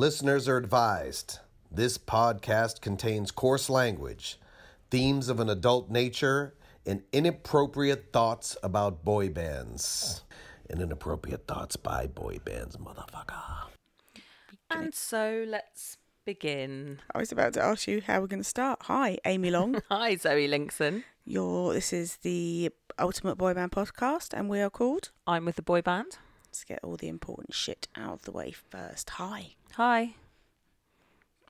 Listeners are advised this podcast contains coarse language, themes of an adult nature, and inappropriate thoughts about boy bands. And inappropriate thoughts by boy bands, motherfucker. And so let's begin. I was about to ask you how we're going to start. Hi, Amy Long. Hi, Zoe Linkson. Your this is the Ultimate Boy Band podcast, and we are called. I'm with the boy band. Let's get all the important shit out of the way first. Hi, Hi.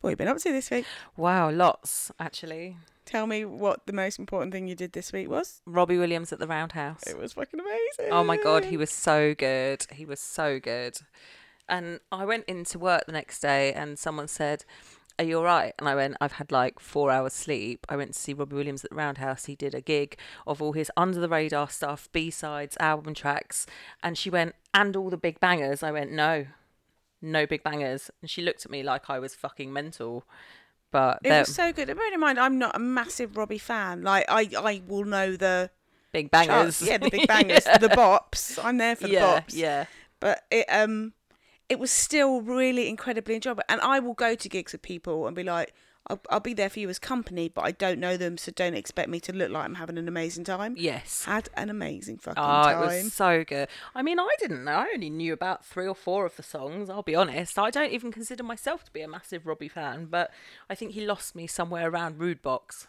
what have you been up to this week? Wow, lots actually. Tell me what the most important thing you did this week was. Robbie Williams at the Roundhouse. It was fucking amazing. Oh my god, he was so good. He was so good. And I went into work the next day and someone said, Are you alright? And I went, I've had like four hours sleep. I went to see Robbie Williams at the Roundhouse. He did a gig of all his under the radar stuff, B sides, album tracks. And she went, And all the big bangers. I went, No. No big bangers. And she looked at me like I was fucking mental. But It was so good. And bearing in mind, I'm not a massive Robbie fan. Like I, I will know the big charts. bangers. Yeah, the big bangers, the bops. I'm there for the yeah, bops. yeah. but it um it was still really incredibly enjoyable and i will go to gigs with people and be like I'll, I'll be there for you as company but i don't know them so don't expect me to look like i'm having an amazing time Yes. had an amazing fucking Oh, time it was so good. I mean, I didn't know. I only knew about three or four of the songs. I'll be honest. I don't even consider myself to be a massive Robbie fan, but I think he lost me somewhere around Rudebox.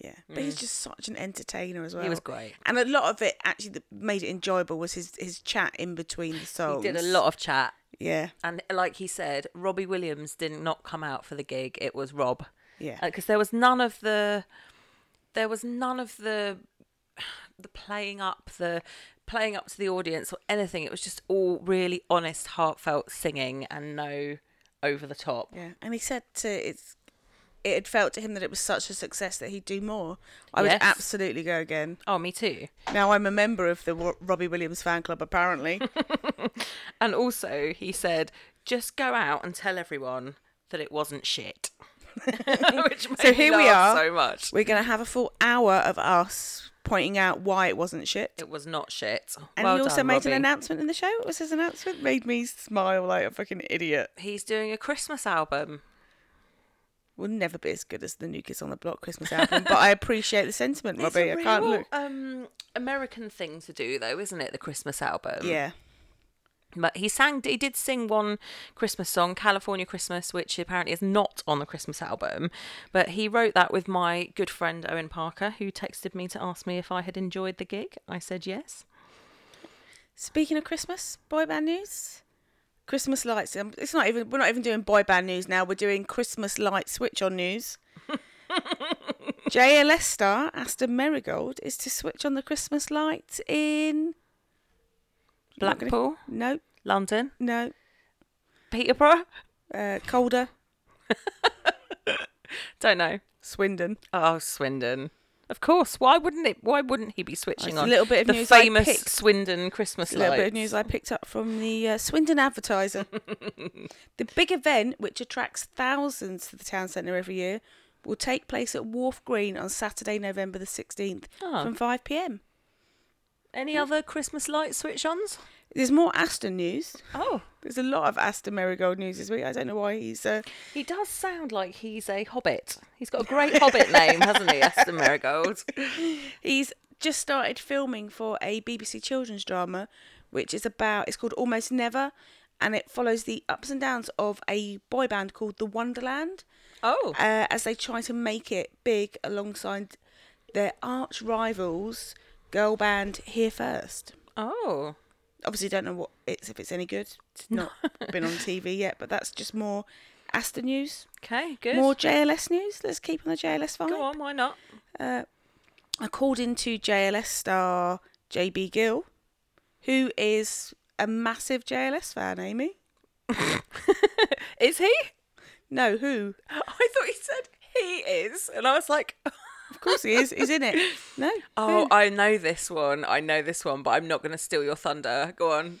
Yeah but he's just such an entertainer as well Mm. He was great. and a lot of it actually that made it enjoyable was his his chat in between the songs He did a lot of chat, yeah and like he said, Robbie Williams did not come out for the gig. It was Rob, yeah because there was none of the, there was none of the, the playing up the. Playing up to the audience or anything, it was just all really honest, heartfelt singing and no over the top. yeah and he said to it's it had felt to him that it was such a success that he'd do more i would absolutely go again Oh, me too. Now I'm a member of the Robbie Williams fan club, apparently. And also, he said, just go out and tell everyone that it wasn't shit. Which made So me here we are. so much. We're going to have a full hour of us pointing out why it wasn't shit. It was not shit. And well he also done, made Robbie. an announcement in the show. What was his announcement? Made me smile like a fucking idiot. He's doing a Christmas album. Will never be as good as the New Kids on the Block Christmas album, but I appreciate the sentiment, Robbie. a I can't look. Um, American thing to do though, isn't it? The Christmas album. Yeah. But he sang. He did sing one Christmas song, "California Christmas," which apparently is not on the Christmas album. But he wrote that with my good friend Owen Parker, who texted me to ask me if I had enjoyed the gig. I said yes. Speaking of Christmas, boy band news. Christmas lights. um, It's not even. We're not even doing boy band news now. We're doing Christmas light switch on news. JLS star Aston Merrygold is to switch on the Christmas lights in gonna- Blackpool, no, London, no, Peterborough. uh, colder Don't know. Swindon. Oh, Swindon. Of course. Why wouldn't it? Why wouldn't he be switching It's a on little bit of the news I famous picked. Swindon Christmas lights. A little bit of news I picked up from the uh, Swindon Advertiser. the big event, which attracts thousands to the town centre every year, will take place at Wharf Green on Saturday, November the 16th Oh. from 5 pm. Any other Christmas light switch-ons? There's more Aston news. Oh, There's a lot of Aston Merrygold news this week. I don't know why he's. Uh, he does sound like he's a hobbit. He's got a great hobbit name, hasn't he, Aston Merrygold? he's just started filming for a BBC children's drama, which is about. It's called Almost Never, and it follows the ups and downs of a boy band called the Wonderland. Oh, uh, as they try to make it big alongside their arch rivals, girl band Here First. oh, Obviously, don't know what it's if it's any good. It's not been on TV yet, but that's just more Aston news, okay, good. more JLS news. Let's keep on the JLS vibe. Go on, why not? Uh, according to JLS star JB Gill, who is a massive JLS fan, Amy. Is he? No, who? I thought he said he is, and I was like, Of course he is. He's in it. No. Oh, I know this one. I know this one, but I'm not going to steal your thunder. Go on.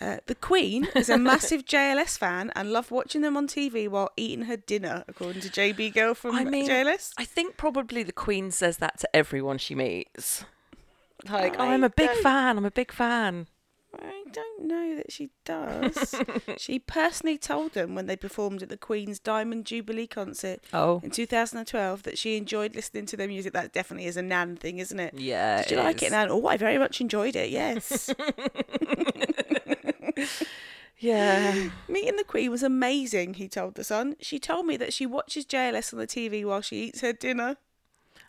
Uh, the Queen is a massive JLS fan and loved watching them on TV while eating her dinner, according to JB Gill from I mean, JLS. I think probably the Queen says that to everyone she meets. Like, oh, I I'm a big don't- fan. I'm a big fan. I don't know that she does. she personally told them when they performed at the Queen's Diamond Jubilee concert Oh, in 2012 that she enjoyed listening to their music. That definitely is a Nan thing, isn't it? yeah. Did you it like it, is. Nan? Oh, I very much enjoyed it. Yes. Yeah. Meeting the Queen was amazing, he told The Sun. She told me that she watches JLS on the TV while she eats her dinner.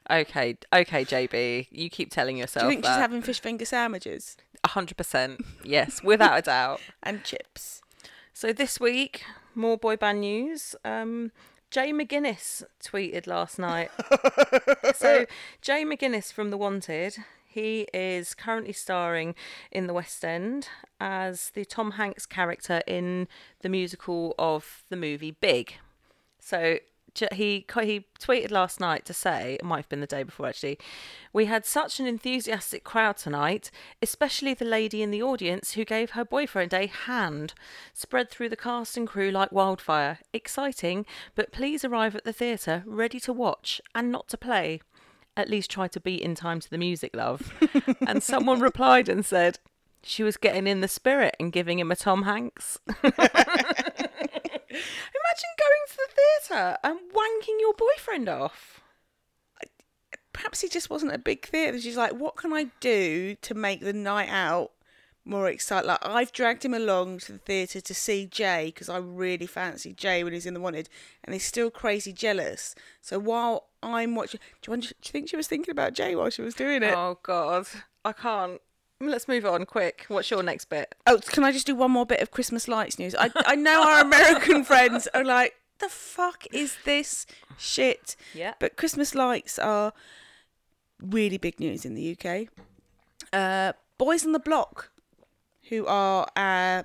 Okay. Okay, JB. You keep telling yourself. Do you think that. she's having fish finger sandwiches hundred percent. Yes, without a doubt. and chips? So this week, more boy band news. Um, Jay McGuinness tweeted last night. so Jay McGuinness from The Wanted, he is currently starring in the West End as the Tom Hanks character in the musical of the movie Big. So he he tweeted last night to say it might have been the day before actually. We had such an enthusiastic crowd tonight, especially the lady in the audience who gave her boyfriend a hand, spread through the cast and crew like wildfire. Exciting, but please arrive at the theatre ready to watch and not to play. At least try to beat in time to the music, love. and someone replied and said she was getting in the spirit and giving him a Tom Hanks. Imagine going to the theatre and wanking your boyfriend off. Perhaps he just wasn't a big theatre. She's like, what can I do to make the night out more exciting? Like, I've dragged him along to the theatre to see Jay because I really fancy Jay when he's in the Wanted, and he's still crazy jealous. So while I'm watching, do you, do you think she was thinking about Jay while she was doing it? Oh God, I can't. Let's move on quick. What's your next bit? Oh, can I just do one more bit of Christmas lights news? I I know our American friends are like, the fuck is this shit? Yeah. But Christmas lights are really big news in the UK. Uh, Boys on the Block, who are a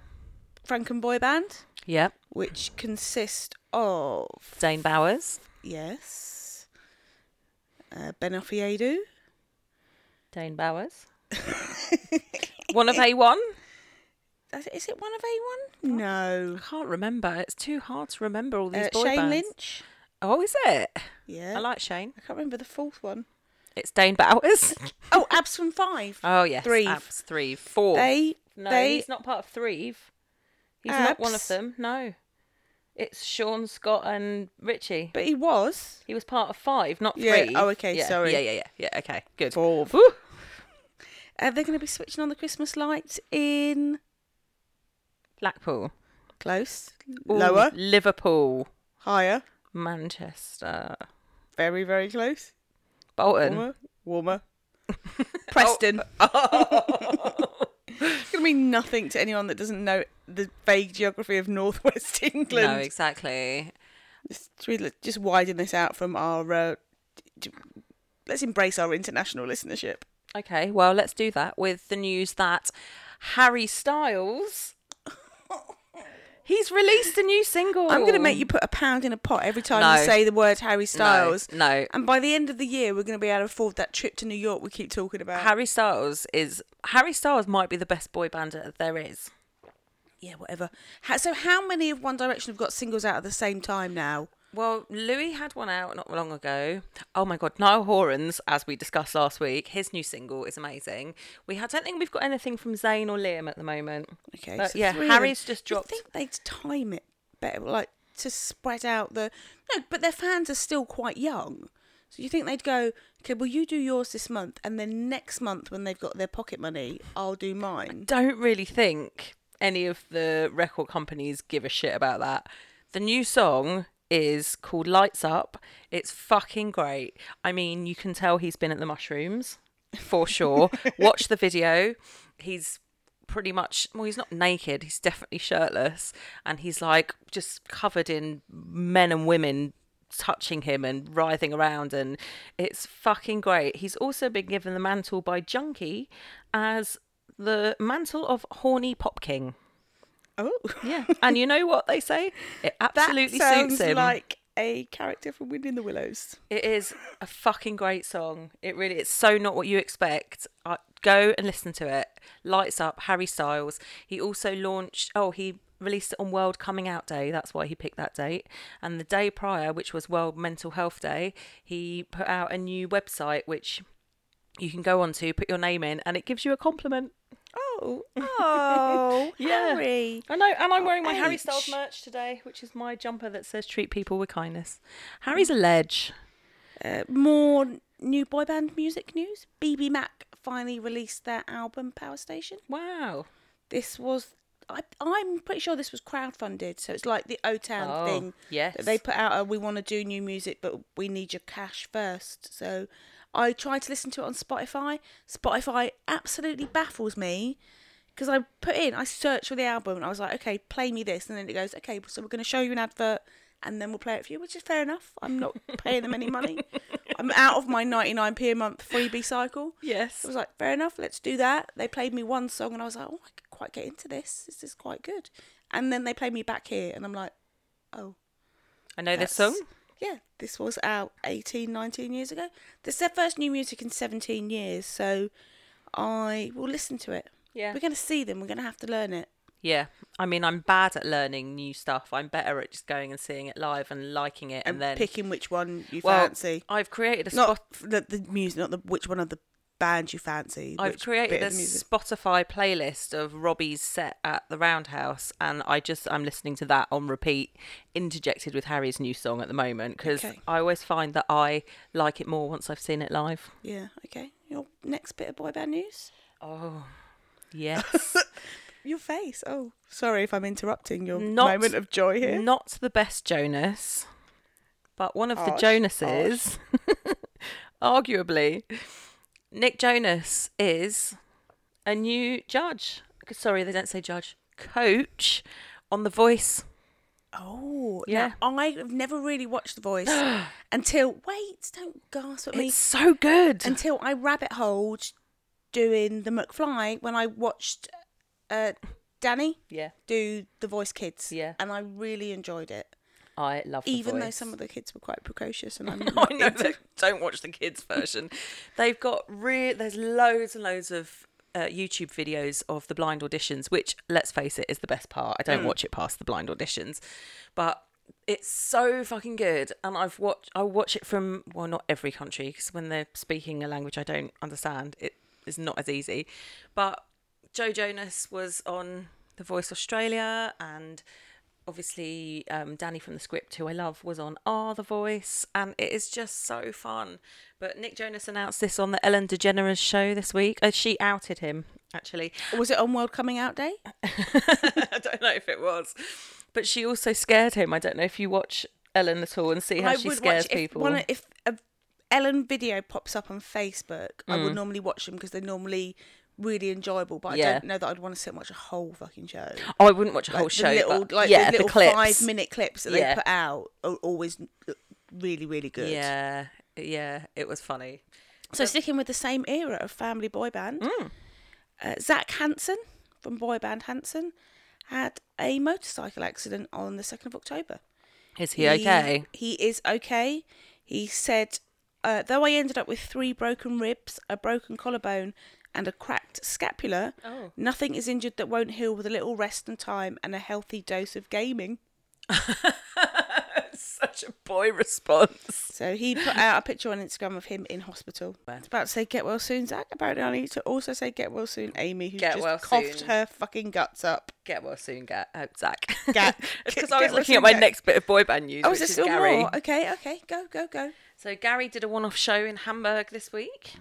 Franken boy band, Yep. which consist of Dane Bowers. yes, uh, Ben Ofoedu, Dane Bowers. One of A1? Is it one of A one? No. I can't remember. It's too hard to remember all these Uh, boy Shane bands. Lynch. Oh, is it? Yeah. I like Shane. I can't remember the fourth one. It's Dane Bowers. Oh, Abz from Five. Oh yes. Three. Abz three. Four. They no, they he's not part of Three. He's not one of them. No. It's Sean, Scott, and Richie. but he was He was part of five, not Yeah, three. oh, okay, Yeah, sorry. Yeah, yeah, yeah, yeah. Okay, good. four. Woo. Uh, they're going to be switching on the Christmas lights in Blackpool. close, Ooh, lower, Liverpool. higher, Manchester. very very close, Bolton. warmer, warmer. Preston. it's going to mean nothing to anyone that doesn't know the vague geography of northwest England. No, exactly. Just, should we just widen this out from our. Uh, d- let's embrace our international listenership. Okay, well, let's do that with the news that Harry Styles. He's released a new single. I'm going to make you put a pound in a pot every time No. you say the word Harry Styles. No, And by the end of the year, we're going to be able to afford that trip to New York we keep talking about. Harry Styles is Harry Styles might be the best boy band that there is. yeah, whatever. Ha- So, how many of One Direction have got singles out at the same time now? Well, Louis had one out not long ago. Oh my god, Niall Horan's, as we discussed last week, his new single is amazing. We I don't think we've got anything from Zayn or Liam at the moment. Okay, But so yeah, them. Harry's just dropped. I think they'd time it better, like to spread out the? No, but their fans are still quite young. So you think they'd go, okay, well you do yours this month, and then next month when they've got their pocket money, I'll do mine. don't really think any of the record companies give a shit about that. The new song is called Lights Up. It's fucking great. I mean, you can tell he's been at the mushrooms for sure. Watch the video. He's pretty much well he's not naked he's definitely shirtless and he's like just covered in men and women touching him and writhing around and it's fucking great he's also been given the mantle by junkie as the mantle of horny pop king Oh, yeah and you know what they say it that absolutely sounds suits him like a character from Wind in the Willows. It is a fucking great song. It really, it's so not what you expect. Uh, go and listen to it. Lights up, Harry Styles. He also launched. Oh, he released it on World Coming Out Day. That's why he picked that date. And the day prior, which was World Mental Health Day, he put out a new website which you can go onto, put your name in, and it gives you a compliment. Oh, oh, Yeah. Harry. I know, and I'm wearing my Oh, Harry Styles merch today, which is my jumper that says "Treat people with kindness." Harry's a ledge. Uh, more new boy band music news. BBMak finally released their album Power Station. Wow. This was, I, I'm pretty sure this was crowdfunded, so it's like the O Town Oh, thing. yes. That they put out a we want to do new music, but we need your cash first. So I tried to listen to it on Spotify. Spotify absolutely baffles me because I put in, I searched for the album and I was like, okay, play me this. And then it goes, okay, so we're going to show you an advert and then we'll play it for you, which is fair enough. I'm not paying them any money. I'm out of my 99p a month freebie cycle. Yes. I was like, fair enough, let's do that. They played me one song and I was like, oh, I could quite get into this. This is quite good. And then they played me back here and I'm like, oh. I know this song. Yeah, this was out 18, 19 years ago. This is their first new music in 17 years, so I will listen to it. Yeah. We're going to see them, we're going to have to learn it. Yeah. I mean, I'm bad at learning new stuff. I'm better at just going and seeing it live and liking it and, And, then picking which one you well, fancy. I've created a Not spot. the, the music, not the which one of the bands you fancy. I've created a the. Spotify playlist of Robbie's set at the Roundhouse, and I just I'm listening to that on repeat, interjected with Harry's new song at the moment because Okay. I always find that I like it more once I've seen it live. Yeah, okay. Your next bit of boy band news? Oh, yes. Your face. Oh, sorry if I'm interrupting your Not- moment of joy here. Not the best Jonas, but one of the Harsh, Jonases, arguably. Nick Jonas is a new judge. Sorry, they don't say judge. Coach on The Voice. Oh, Yeah. I've never really watched The Voice until. Wait, don't gasp at me. It's so good. Until I rabbit holed doing the McFly when I watched uh, Danny yeah, do The Voice Kids. Yeah. And I really enjoyed it. I love The Even though some of the kids were quite precocious and I'm I not know into- they don't watch the kids version. They've got real. there's loads and loads of uh, YouTube videos of the blind auditions, which let's face it is the best part. I don't watch it past the blind auditions, but it's so fucking good. And I've watched I watch it from well not every country because when they're speaking a language I don't understand, it is not as easy. But Joe Jonas was on The Voice Australia and obviously um, Danny from the script, who I love, was on Are the Voice, and it is just so fun. But Nick Jonas announced this on the Ellen DeGeneres show this week. Uh, she outed him actually. Was it on World Coming Out Day? I don't know if it was, but she also scared him. I don't know if you watch Ellen at all and see how I she scares watch if people. one if a Ellen video pops up on Facebook, I Mm. would normally watch them because they're normally really enjoyable. But I don't know that I'd want to sit and watch a whole fucking show. oh, I wouldn't watch a Like whole the show, little, but like yeah, the little clips. five minute clips that Yeah. they put out are always really really good. Yeah, yeah, it was funny. So sticking with the same era of family boy band, Mm. uh, Zac Hanson from boy band Hanson had a motorcycle accident on the second of October. Is he okay? He is okay. He said, uh, though I ended up with three broken ribs, a broken collarbone, and a cracked scapula, Oh. nothing is injured that won't heal with a little rest and time and a healthy dose of gaming. Such a boy response. So he put out a picture on Instagram of him in hospital. I was about to say get well soon, Zach. Apparently I need to also say get well soon, Amy, who Get just well coughed soon. her fucking guts up. Get well soon, Ga- uh, Zach. Ga- it's because I was looking soon, at my Ga- next bit of boy band news, Oh, which is there still Gary. more? Okay, okay, go, go, go. So Gary did a one-off show in Hamburg this week,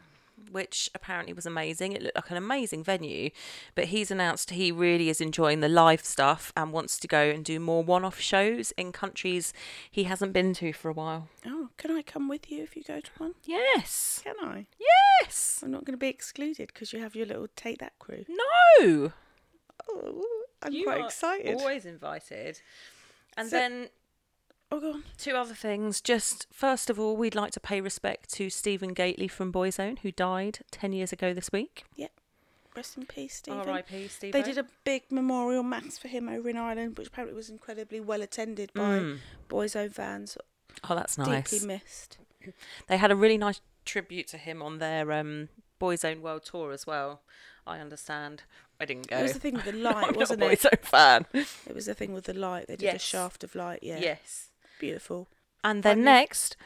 which apparently was amazing. It looked like an amazing venue, but he's announced he really is enjoying the live stuff and wants to go and do more one-off shows in countries he hasn't been to for a while. Oh, can I come with you if you go to one? Yes. Can I? Yes. I'm not going to be excluded because you have your little take that crew. No. Oh, I'm You quite are excited. Always invited. And So- then Oh, go on. Two other things. Just first of all, we'd like to pay respect to Stephen Gately from Boyzone, who died 10 years ago this week. Yep. Rest in peace, Stephen. R.I.P. Stephen. They did a big memorial mass for him over in Ireland, which apparently was incredibly well attended by Mm. Boyzone fans. Oh, that's nice. Deeply missed. They had a really nice tribute to him on their um, Boyzone World tour as well. I understand. I didn't go. It was the thing with the light, wasn't it? Boyzone fan. It was the thing with the light. They did a shaft of light. Yeah. Yes. Beautiful. And then next,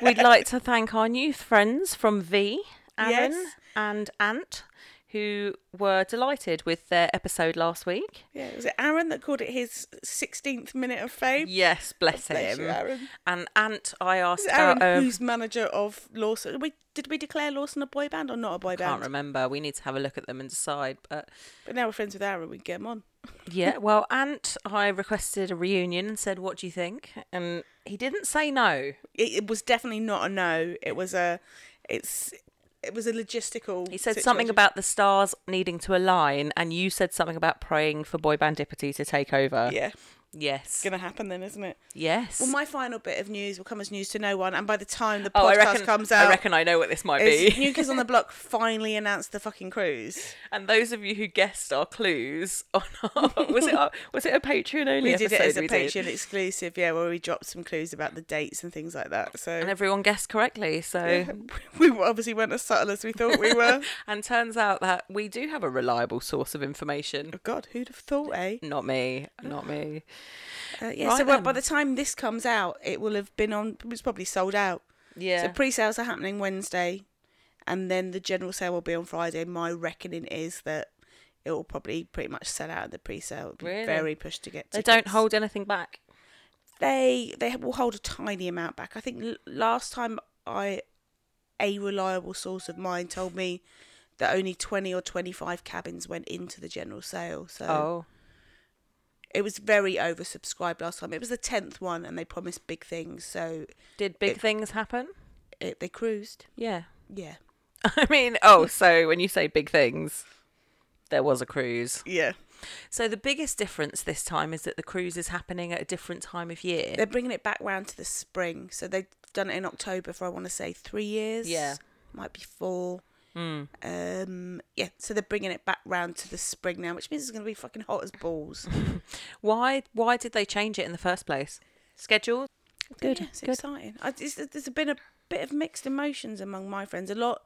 we'd like to thank our new friends from V, Aaron Yes. and Ant, who were delighted with their episode last week. Yeah. Was it Aaron that called it his 16th minute of fame? Yes, bless, Bless him. you, Aaron. And Ant, I asked Is it Aaron, about. Um, who's manager of Lawson? Did we, did we declare Lawson a boy band or not a boy band? I can't remember. We need to have a look at them and decide. But But now we're friends with Aaron. We can get him on. Yeah, well, Ant, I requested a reunion and said, "What do you think?" And he didn't say no. It, it was definitely not a no. It was a. It's. It was a logistical. He said something about the stars needing to align, and you said something about praying for boy bandipity to take over. Yeah, Yes. it's gonna happen then, isn't it? Yes. Well, my final bit of news will come as news to no one, and by the time the oh, I podcast reckon. comes out, I reckon I know what this might be. New Kids on the Block finally announced the fucking cruise. and those of you who guessed our clues on our, was it our, was it a Patreon only We did it as a we did? Patreon exclusive, yeah, where we dropped some clues about the dates and things like that. So And everyone guessed correctly. So, we obviously weren't as subtle as we thought we were. and turns out that we do have a reliable source of information. oh God, who'd have thought, eh? Not me. Not me. Uh, yeah. Right so well, by the time this comes out, it will have been on. It's probably sold out. Yeah. So pre-sales are happening Wednesday, and then the general sale will be on Friday. My reckoning is that it will probably pretty much sell out at the pre-sale. It'll be Really? very pushed to get. they don't hold anything back. They they will hold a tiny amount back. I think l- last time I, a reliable source of mine told me that only twenty or twenty-five cabins went into the general sale. So Oh. It was very oversubscribed last time. It was the tenth one, and they promised big things. So Did big It- things happen? it, they cruised. Yeah. Yeah, I mean, oh, so when you say big things, there was a cruise. yeah. So the biggest difference this time is that the cruise is happening at a different time of year. They're bringing it back round to the spring. So they've done it in October for I want to say three years. Yeah. might be four. Mm. Um, yeah. So they're bringing it back round to the spring now, which means it's going to be fucking hot as balls. Why? Why did they change it in the first place? Schedule. Good. Yeah, it's good. exciting. I, it's, there's been a bit of mixed emotions among my friends. A lot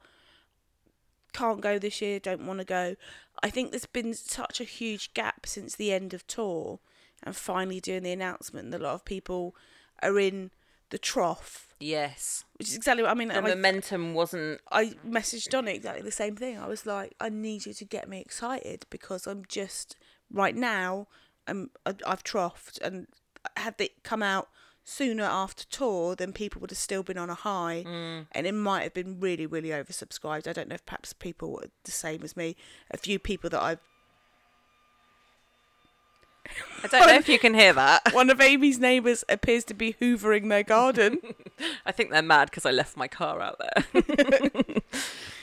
can't go this year, don't want to go. I think there's been such a huge gap since the end of tour and finally doing the announcement that a lot of people are in the trough, Yes. which is exactly what I mean. The I, momentum wasn't. I messaged on it exactly the same thing. I was like, I need you to get me excited because I'm just right now. I'm I've troughed, and had it come out sooner after tour, then people would have still been on a high, mm. and it might have been really, really oversubscribed. I don't know if perhaps people were the same as me. A few people that I've I don't know if you can hear that. one of Amy's neighbours appears to be hoovering their garden. I think they're mad because I left my car out there.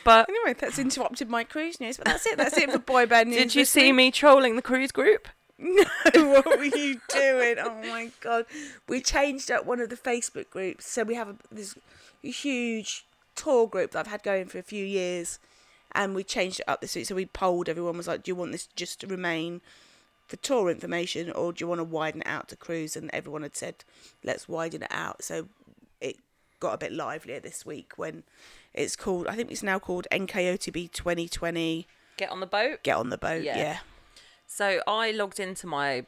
but anyway, that's interrupted my cruise news, but that's it. That's it for boy band news. did you this see week. me trolling the cruise group? No, what were you doing? Oh my god! We changed up one of the Facebook groups, so we have a, this huge tour group that I've had going for a few years, and we changed it up this week. So we polled everyone was like, "Do you want this just to remain for tour information, or do you want to widen it out to cruise?" And everyone had said, "Let's widen it out." So it got a bit livelier this week when it's called. I think it's now called NKOTB 2020. Get on the boat. Get on the boat. Yeah. yeah. So I logged into my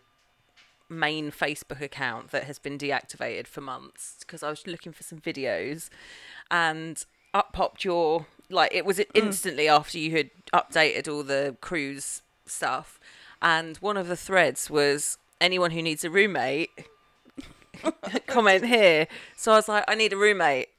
main Facebook account that has been deactivated for months because I was looking for some videos and up popped your like it was mm. instantly after you had updated all the cruise stuff and one of the threads was anyone who needs a roommate comment here so I was like I need a roommate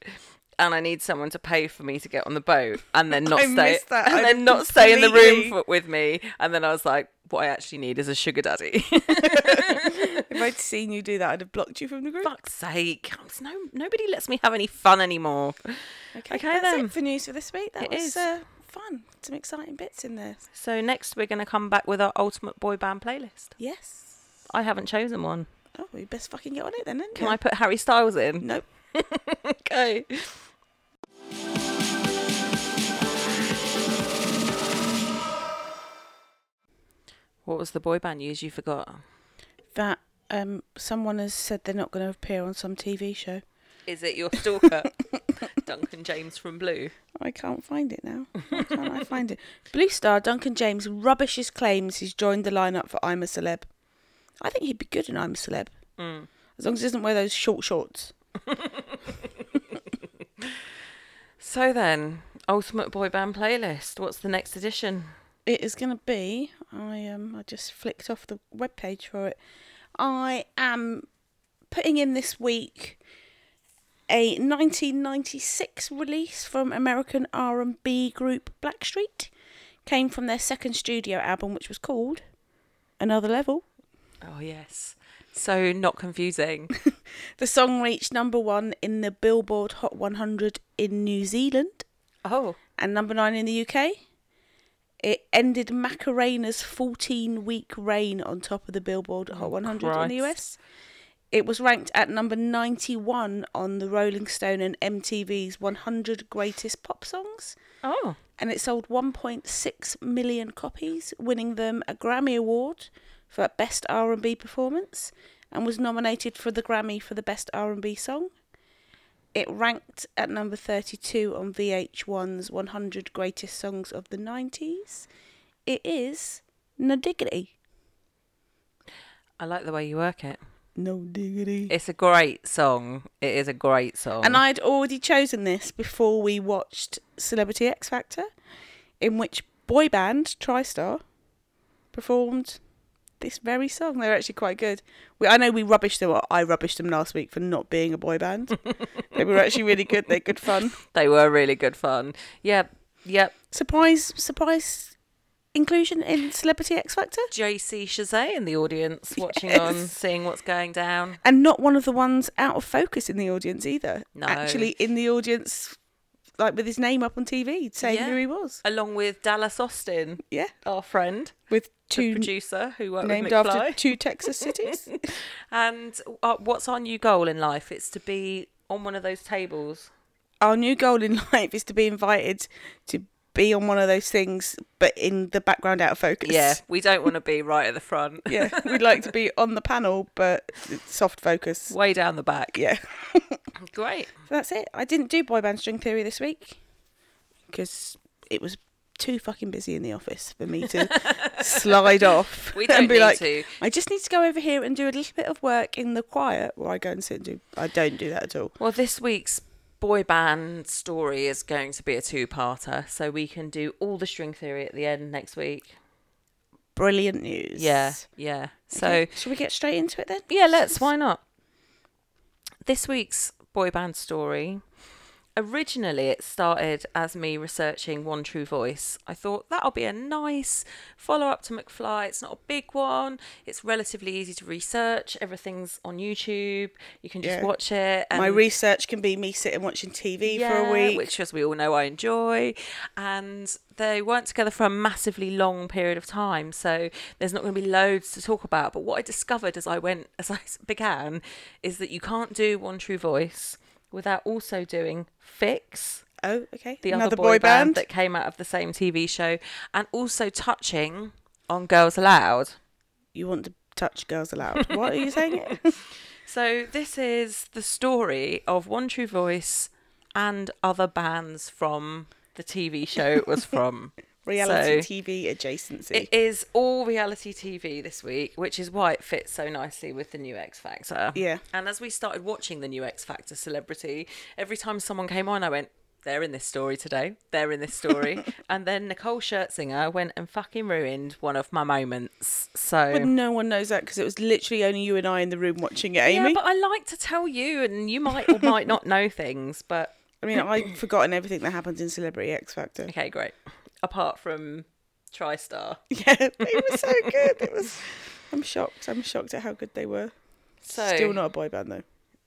and I need someone to pay for me to get on the boat, and then not stay and I then not stay in the room for, with me and then I was like what I actually need is a sugar daddy If I'd seen you do that, I'd have blocked you from the group. fuck's sake no nobody lets me have any fun anymore Okay, Okay, that's then. it for news for this week. That It was is. Uh, fun. Some exciting bits in there. so next we're going to come back with our ultimate boy band playlist Yes. I haven't chosen one Oh, we best fucking get on it then. Then. can I put Harry Styles in Nope. okay what was the boy band news you forgot That um, someone has said they're not going to appear on some TV show. Is it your stalker, Duncan James from Blue? I can't find it now. Why can't I find it? Blue Star Duncan James rubbishes claims he's joined the lineup for I'm a Celeb. I think he'd be good in I'm a Celeb. As long as he doesn't wear those short shorts. So then, ultimate boy band playlist. What's the next edition? It is going to be. I um. I just flicked off the web page for it. I am putting in this week a 1996 release from American R&B group Blackstreet. Came from their second studio album, which was called Another Level. Oh yes. So not confusing. The song reached number one in the Billboard Hot 100 in New Zealand oh, and number nine in the UK. It ended Macarena's 14 week reign on top of the Billboard Hot 100 in the US. It was ranked at number 91 on the Rolling Stone and MTV's 100 Greatest Pop Songs, oh, and it sold 1.6 million copies, winning them a Grammy Award for Best R&B Performance, and was nominated for the Grammy for the Best R&B Song. It ranked at number 32 on VH1's 100 Greatest Songs of the 90s. It is No Diggity. I like the way you work it. No Diggity. It's a great song. It is a great song. And I'd already chosen this before we watched Celebrity X Factor, in which boy band Try Star performed this very song. They're actually quite good. We, I know we rubbished them, or I rubbished them last week for not being a boy band. they were actually really good. They're good fun. they were really good fun. Yep, yep. Surprise, surprise inclusion in Celebrity X Factor. JC Chasez in the audience, watching on, seeing what's going down. And not one of the ones out of focus in the audience either. No. Actually, in the audience, like with his name up on TV, saying Yeah. who he was. Along with Dallas Austin, Yeah. our friend, With two producer who worked named after two Texas cities. And uh, what's our new goal in life? It's to be on one of those tables. Our new goal in life is to be invited to be on one of those things, but in the background out of focus. Yeah, we don't want to be right at the front. Yeah, we'd like to be on the panel, but soft focus. Way down the back. Yeah. Great. So that's it. I didn't do boy band string theory this week because it was too fucking busy in the office for me to slide off We don't and be need like, to. I just need to go over here and do a little bit of work in the quiet where I go and sit and do. I don't do that at all. Well, this week's boy band story is going to be a two-parter, so we can do all the string theory at the end next week. Brilliant news. Yeah, yeah. So should we get straight into it then? yeah, let's. Why not? This week's boy band story. Originally, it started as me researching One True Voice. I thought that'll be a nice follow up to McFly. It's not a big one. It's relatively easy to research. Everything's on YouTube. You can just Yeah. watch it. And My research can be me sitting watching TV for a week. which, as we all know, I enjoy. And they weren't together for a massively long period of time, so there's not going to be loads to talk about. But what I discovered as I went, as I began, is that you can't do One True Voice without also doing Fix, oh, okay. the Another other boy, band. that came out of the same TV show, and also touching on Girls Aloud. You want to touch girls aloud. what are you saying? So this is the story of One True Voice and other bands from the TV show it was from. Reality So- TV adjacency. It is all reality TV this week, which is why it fits so nicely with the new X Factor. Yeah. And as we started watching the new X Factor celebrity, every time someone came on, I went, they're in this story today. They're in this story. and then Nicole Scherzinger went and fucking ruined one of my moments. So. but no one knows that because it was literally only you and I in the room watching it, Amy. yeah, but I like to tell you, and you might or might not know things, but I mean, I've forgotten everything that happens in Celebrity X Factor. okay, great. Apart from Try Star. Yeah, they were so good. It was. I'm shocked. I'm shocked at how good they were. So Still not a boy band though.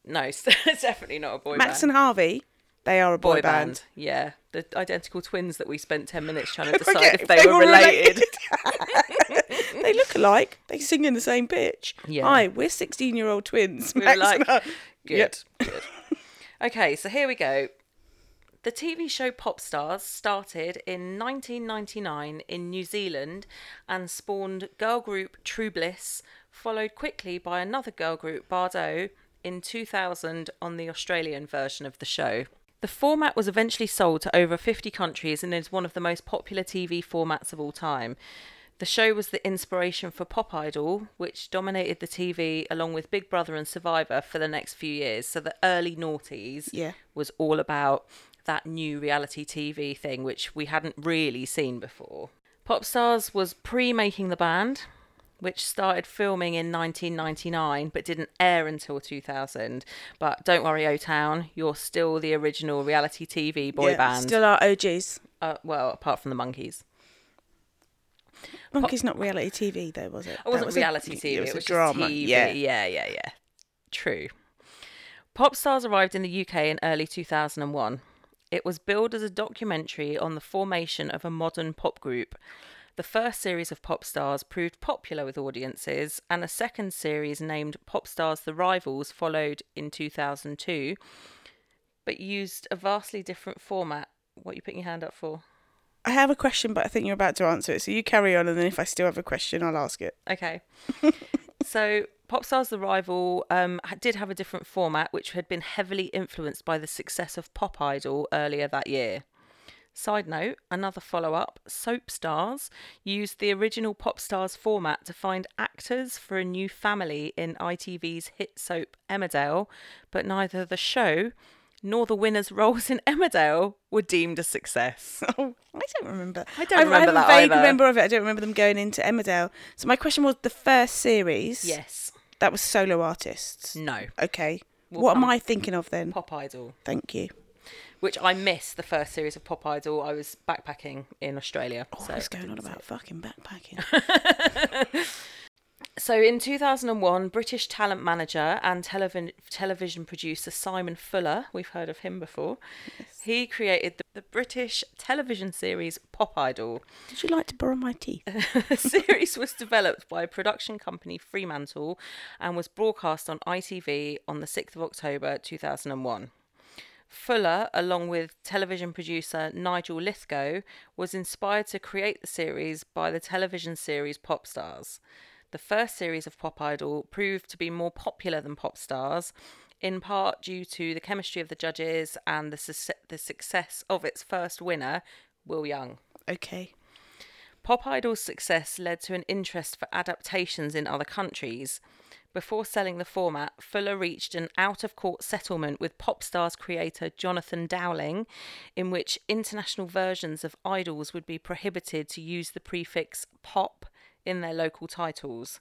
No, it's definitely not a boy Max band. Max and Harvey, they are a boy, boy band. band. Yeah, the identical twins that we spent ten minutes trying to decide Forget if they, were related. they look alike. They sing in the same pitch. Yeah. Hi, we're 16 year old twins. We're Max like, Good, Yep. good. Okay, so here we go. The TV show Pop Stars started in 1999 in New Zealand and spawned girl group True Bliss, followed quickly by another girl group, Bardot, in 2000 on the Australian version of the show. The format was eventually sold to over 50 countries and is one of the most popular TV formats of all time. The show was the inspiration for Pop Idol, which dominated the TV along with Big Brother and Survivor for the next few years. So the early noughties Yeah. was all about that new reality TV thing, which we hadn't really seen before. Popstars was pre making the band, which started filming in 1999 but didn't air until 2000. But don't worry, O Town, you're still the original reality TV boy Yeah, band. Still our OGs. uh, well, apart from the Monkees. Monkees not reality TV though, was it? It wasn't was a- reality TV. It was, a just drama. TV. Yeah. yeah, yeah, yeah. True. Popstars arrived in the UK in early 2001. It was billed as a documentary on the formation of a modern pop group. The first series of Popstars proved popular with audiences, and a second series named Popstars The Rivals followed in 2002, but used a vastly different format. What are you putting your hand up for? I have a question, but I think you're about to answer it. So you carry on, and then if I still have a question, I'll ask it. Okay. so Popstars The Rival um, did have a different format, which had been heavily influenced by the success of Pop Idol earlier that year. Side note, another follow up, Soap Stars used the original Popstars format to find actors for a new family in ITV's hit soap Emmerdale, but neither the show nor the winners' roles in Emmerdale were deemed a success. Oh, I don't remember. I don't I remember have that a vague either. remember of it. I don't remember them going into Emmerdale. So my question was: the first series, yes. that was solo artists. No. Okay. We'll what am I thinking of then? Pop Idol. Thank you. which I missed the first series of Pop Idol. I was backpacking in Australia. Oh, so I was going on about it. fucking backpacking. So in 2001, British talent manager and television television producer Simon Fuller, we've heard of him before, yes. he created the, the British television series Pop Idol. Would you like to borrow my teeth? the series was developed by production company Fremantle and was broadcast on ITV on the 6th of October 2001. Fuller, along with television producer Nigel Lythgoe, was inspired to create the series by the television series Pop Stars. The first series of Pop Idol proved to be more popular than Pop Stars, in part due to the chemistry of the judges and the, suc- the success of its first winner, Will Young. Okay. Pop Idol's success led to an interest for adaptations in other countries. Before selling the format, Fuller reached an out of court settlement with Popstars creator Jonathan Dowling, in which international versions of idols would be prohibited to use the prefix pop in their local titles.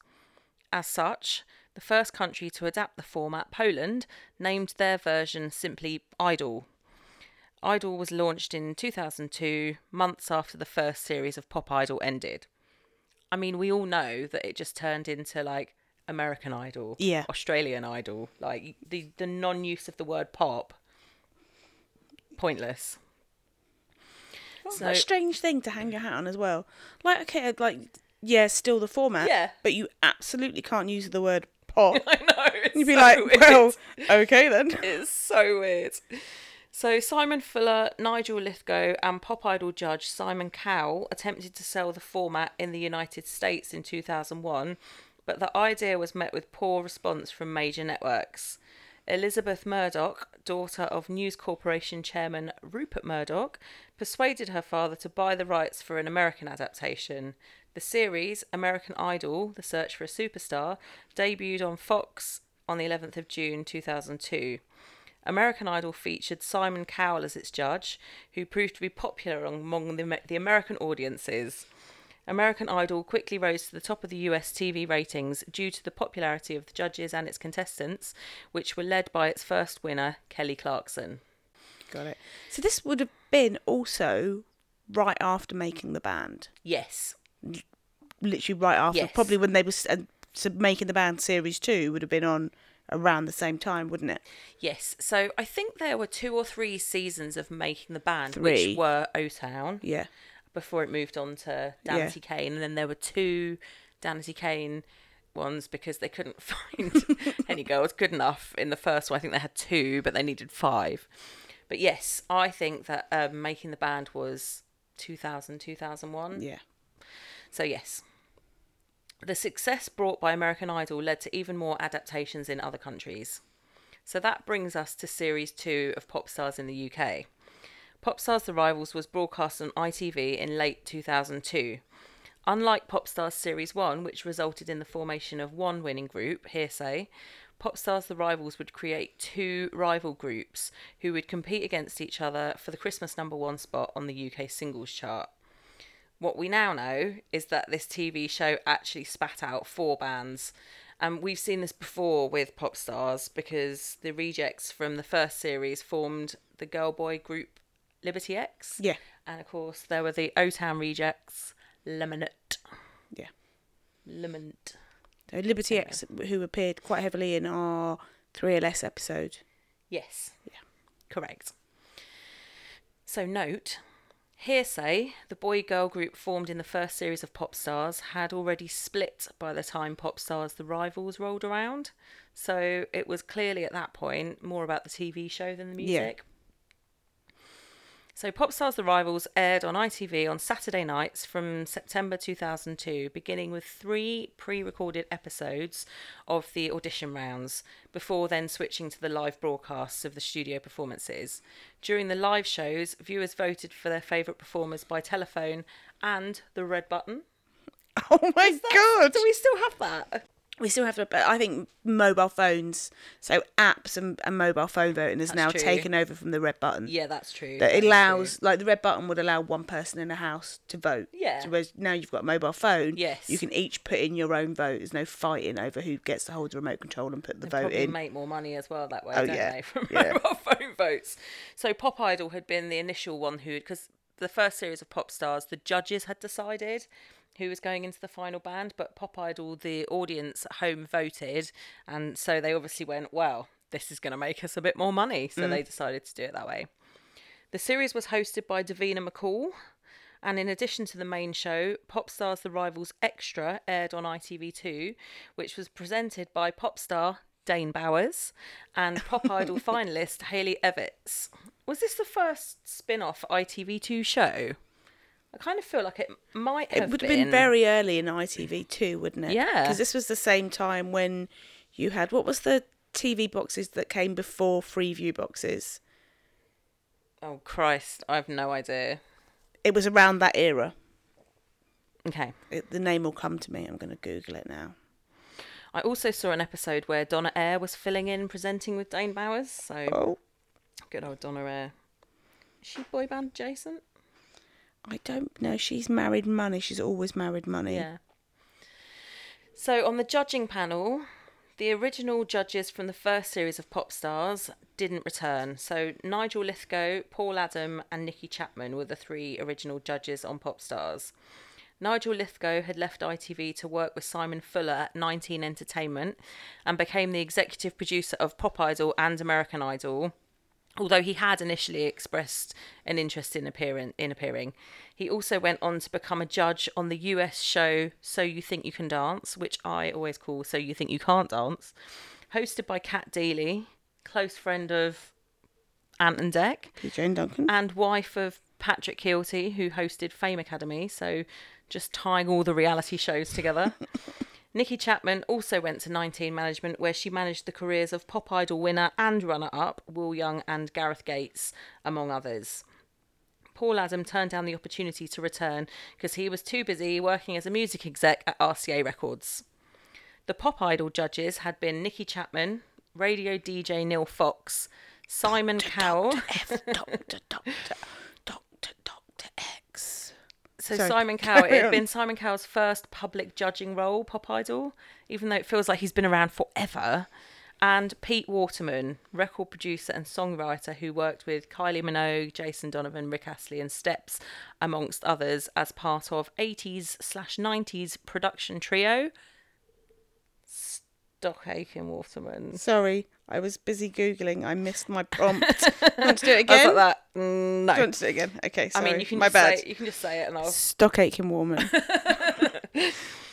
As such, the first country to adapt the format, Poland, named their version simply Idol. Idol was launched in 2002, months after the first series of Pop Idol ended. I mean, we all know that it just turned into like American Idol, Yeah. Australian Idol, like the the non-use of the word pop, pointless. What So- a strange thing to hang your hat on as well. Like, okay, like, yeah, still the format. Yeah. But you absolutely can't use the word pop. I know. You'd be so like, weird. well, okay then. It's so weird. So Simon Fuller, Nigel Lythgoe, and Pop Idol judge Simon Cowell attempted to sell the format in the United States in 2001, but the idea was met with poor response from major networks. Elizabeth Murdoch, daughter of News Corporation chairman Rupert Murdoch, persuaded her father to buy the rights for an American adaptation. The series, American Idol The Search for a Superstar, debuted on Fox on the 11th of June 2002. American Idol featured Simon Cowell as its judge, who proved to be popular among the, the American audiences. American Idol quickly rose to the top of the US TV ratings due to the popularity of the judges and its contestants, which were led by its first winner, Kelly Clarkson. Got it. So this would have been also right after making the band. Yes. Literally right after. Yes. Probably when they were uh, so making the band series two would have been on around the same time, wouldn't it? Yes. So I think there were two or three seasons of making the band, Three. which were O Town. Yeah. before it moved on to Yeah. Kane, and then there were two Danity Kane ones because they couldn't find any girls good enough in the first one. I think they had two, but they needed five. But yes, I think that um, making the band was 2000, 2001. Yeah. So yes. The success brought by American Idol led to even more adaptations in other countries. So that brings us to series two of Pop Stars in the UK. Pop Stars The Rivals was broadcast on ITV in late 2002. Unlike Pop Stars Series 1, which resulted in the formation of one winning group, Hear'Say, Pop Stars The Rivals would create two rival groups who would compete against each other for the Christmas number one spot on the UK singles chart. What we now know is that this TV show actually spat out four bands. And we've seen this before with Pop Stars because the rejects from the first series formed the girl boy group Liberty X. Yeah. And of course, there were the O Town rejects, Lemonette. Yeah. Lemont. So Liberty X, who appeared quite heavily in our 3LS episode. Yes. Yeah. Correct. So note, Hear'Say, the boy girl group formed in the first series of Pop Stars, had already split by the time Pop Stars The Rivals rolled around. So it was clearly at that point more about the TV show than the music. So Popstars The Rivals aired on ITV on Saturday nights from September 2002, beginning with three pre-recorded episodes of the audition rounds, before then switching to the live broadcasts of the studio performances. During the live shows, viewers voted for their favourite performers by telephone and the red button. Oh my god! Do we still have that? We still have to, but I think mobile phones, so apps and, and mobile phone voting is That's now true. taken over from the red button. Yeah, that's true. That That allows, true. like the red button would allow one person in a house to vote. Yeah. So whereas now you've got a mobile phone, Yes. you can each put in your own vote. There's no fighting over who gets to hold the remote control and put the They vote in. make more money as well that way, Oh, don't yeah. they? From Yeah. mobile phone votes. So Pop Idol had been the initial one who, because the first series of Pop Stars, the judges had decided who was going into the final band, but Pop Idol, the audience at home voted, and so they obviously went, well, this is going to make us a bit more money, so mm. they decided to do it that way. The series was hosted by Davina McCall, and in addition to the main show, Pop Stars The Rivals Extra aired on ITV2, which was presented by pop star Dane Bowers and Pop Idol finalist Hayley Evitts. Was this the first spin off ITV2 show? I kind of feel like it might have It would have been very early in ITV too, wouldn't it? Yeah. Because this was the same time when you had what was the TV boxes that came before Freeview boxes? Oh, Christ. I have no idea. It was around that era. Okay. It, the name will come to me. I'm going to Google it now. I also saw an episode where Donna Air was filling in presenting with Dane Bowers. So Oh, good old Donna Air. Is she boy band adjacent? I don't know. She's married money. She's always married money. Yeah. So on the judging panel, the original judges from the first series of Pop Stars didn't return. So Nigel Lythgoe, Paul Adam, and Nikki Chapman were the three original judges on Pop Stars. Nigel Lythgoe had left ITV to work with Simon Fuller at 19 Entertainment and became the executive producer of Pop Idol and American Idol although he had initially expressed an interest in appearing in appearing he also went on to become a judge on the US show So You Think You Can Dance which I always call So You Think You Can't Dance hosted by Cat Deeley close friend of Ant and Dec PJ and Duncan. and wife of Patrick Kielty who hosted Fame Academy so just tying all the reality shows together Nikki Chapman also went to 19 Management, where she managed the careers of Pop Idol winner and runner up Will Young and Gareth Gates, among others. Paul Adam turned down the opportunity to return because he was too busy working as a music exec at RCA Records. The Pop Idol judges had been Nikki Chapman, radio DJ Neil Fox, Simon Cowell. F, Doctor, Doctor, Doctor, Doctor X. So Sorry, Simon Cowell, it had been Simon Cowell's first public judging role, Pop Idol, even though it feels like he's been around forever. And Pete Waterman, record producer and songwriter who worked with Kylie Minogue, Jason Donovan, Rick Astley, and Steps, amongst others, as part of 80s slash 90s production trio. Stock Aitken Waterman. Sorry, I was busy googling. I missed my prompt. want to do it I again? like that. Mm, Do No. you want to do it again? Okay, Sorry. I mean, you can my just bad. say you can just say it, and I'll. Stock Aitken Woman.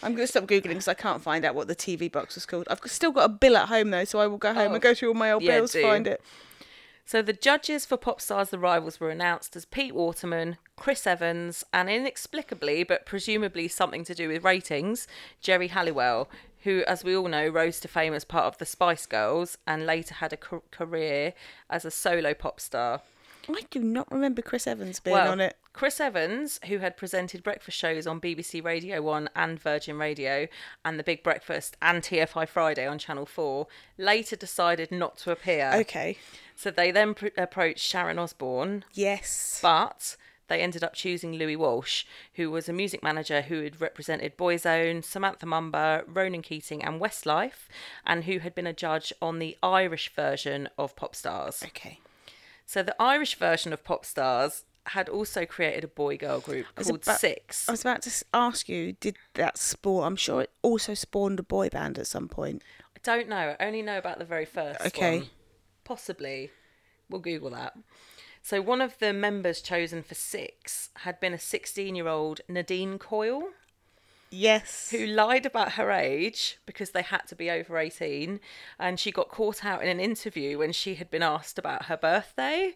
I'm going to stop googling because I can't find out what the TV box was called. I've still got a bill at home though, so I will go home Oh. and go through all my old Yeah, bills to do. find it. So the judges for Pop Stars The Rivals were announced as Pete Waterman, Chris Evans, and inexplicably, but presumably something to do with ratings, Geri Halliwell, who, as we all know, rose to fame as part of the Spice Girls and later had a ca- career as a solo pop star. I do not remember Chris Evans being Well, on it. Chris Evans, who had presented breakfast shows on BBC Radio 1 and Virgin Radio and The Big Breakfast and TFI Friday on Channel 4, later decided not to appear. Okay. So they then pr- approached Sharon Osbourne, Yes. but they ended up choosing Louis Walsh, who was a music manager who had represented Boyzone, Samantha Mumba, Ronan Keating, and Westlife, and who had been a judge on the Irish version of Pop Stars. Okay. So the Irish version of Pop Stars had also created a boy girl group called about- Six. I was about to ask you, did that spawn? I'm sure it also spawned a boy band at some point. I don't know. I only know about the very first Okay. one. Possibly. We'll Google that. So one of the members chosen for Six had been a 16 year old Nadine Coyle. Yes. who lied about her age because they had to be over 18 and she got caught out in an interview when she had been asked about her birthday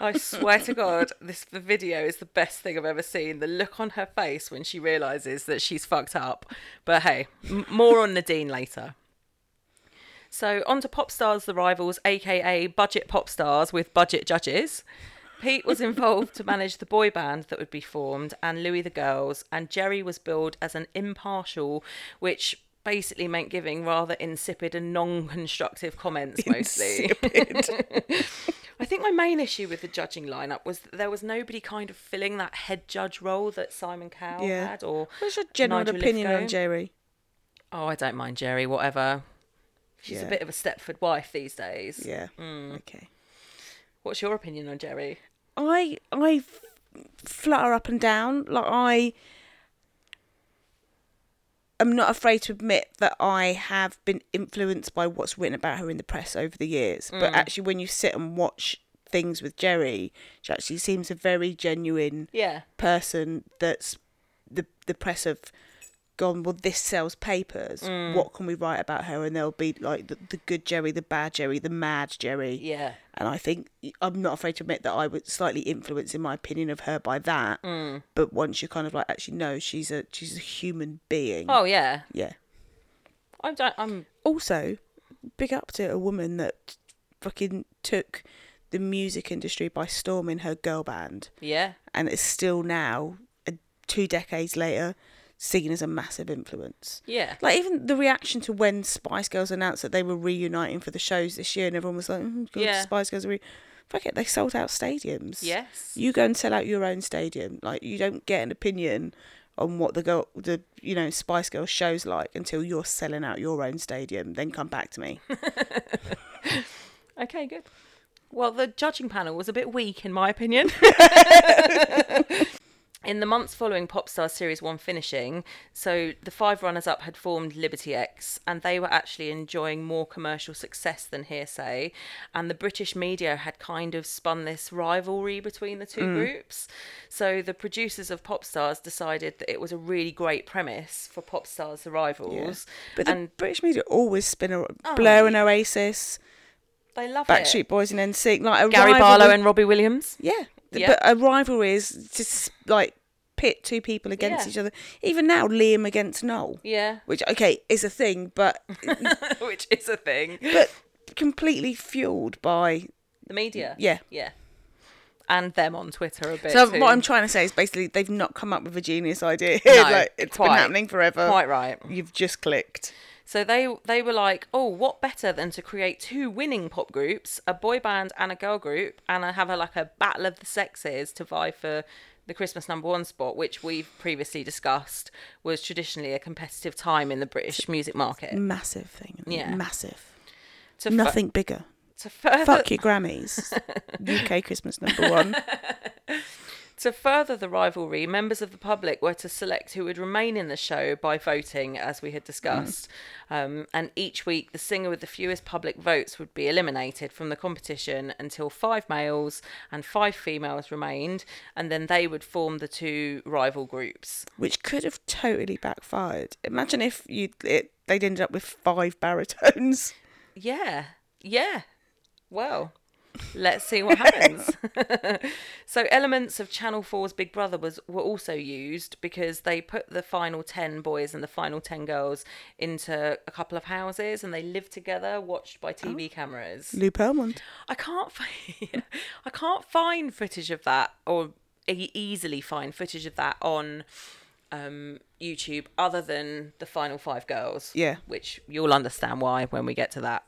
i swear to god this the video is the best thing i've ever seen the look on her face when she realizes that she's fucked up but hey m- more on nadine later so on to pop stars the rivals aka budget pop stars with budget judges Pete was involved to manage the boy band that would be formed and Louis the girls, and Geri was billed as an impartial, which basically meant giving rather insipid and non constructive comments mostly. I think my main issue with the judging lineup was that there was nobody kind of filling that head judge role that Simon Cowell Yeah. had or What's your general Nigel opinion Lythgoe. on Geri? Oh, I don't mind Geri, whatever. She's Yeah. a bit of a Stepford wife these days. Yeah. Mm. Okay. What's your opinion on Geri? I I flutter up and down. Like I am not afraid to admit that I have been influenced by what's written about her in the press over the years. But Mm. actually, when you sit and watch things with Geri, she actually seems a very genuine Yeah. person. That's the the press have gone. Well, this sells papers. Mm. What can we write about her? And there'll be like the, the good Geri, the bad Geri, the mad Geri. Yeah. And I think I'm not afraid to admit that I was slightly influenced in my opinion of her by that. Mm. But once you're kind of like actually know she's a she's a human being. Oh yeah. yeah. I don't. I'm. Also, big up to a woman that fucking took the music industry by storm in her girl band, Yeah. and it's still now, uh, two decades later, seen as a massive influence. Yeah. Like even the reaction to when Spice Girls announced that they were reuniting for the shows this year, and everyone was like, mm, God, Yeah. "Spice Girls are." Re-. Fuck it, they sold out stadiums. Yes. You go and sell out your own stadium. Like you don't get an opinion on what the girl, the you know Spice Girls shows like until you're selling out your own stadium. Then come back to me. Okay, good. Well, the judging panel was a bit weak, in my opinion. in the months following Popstar Series 1 finishing, so the five runners up had formed Liberty X, and they were actually enjoying more commercial success than Hear'Say. And the British media had kind of spun this rivalry between the two mm. groups. So the producers of Popstars decided that it was a really great premise for Popstars The Rivals. But the and British media always spin a oh. Blur and Oasis, they love Backstreet it. Boys and NSYNC. Like a Gary Barlow and Robbie Williams. Yeah. But a rivalry is just like pit two people against Yeah. each other. Even now, Liam against Noel. Yeah. Which, okay, is a thing, but Which is a thing. but completely fueled by. The media. Yeah. Yeah. And them on Twitter a bit. So too. what I'm trying to say is basically they've not come up with a genius idea. No, like it's been happening forever. Quite right. You've just clicked. So they they were like, oh, what better than to create two winning pop groups, a boy band and a girl group, and have a like a battle of the sexes to vie for the Christmas number one spot, which we've previously discussed was traditionally a competitive time in the British music market. Massive thing. Yeah. Massive. To fu- Nothing bigger. to further Fuck your Grammys. UK Christmas number one. To further the rivalry, members of the public were to select who would remain in the show by voting, as we had discussed. Um, and each week, the singer with the fewest public votes would be eliminated from the competition until five males and five females remained, and then they would form the two rival groups. Which could have totally backfired. Imagine if you it, they'd ended up with five baritones. Yeah, yeah. Well, Let's see what happens. so elements of Channel 4's Big Brother was were also used because they put the final 10 boys and the final 10 girls into a couple of houses and they lived together watched by TV cameras. Lou Pearlman. I can't find I can't find footage of that or e- easily find footage of that on um, YouTube other than the final 5 girls. Yeah. Which you'll understand why when we get to that.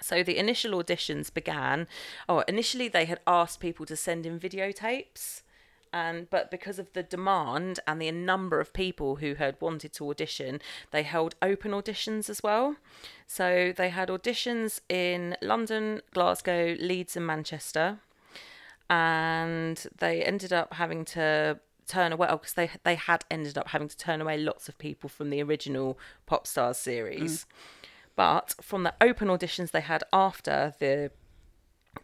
So the initial auditions began. Oh, initially they had asked people to send in videotapes, and but because of the demand and the number of people who had wanted to audition, they held open auditions as well. So they had auditions in London, Glasgow, Leeds, and Manchester, and they ended up having to turn away oh, because they they had ended up having to turn away lots of people from the original Pop Stars series. Mm. But from the open auditions they had after the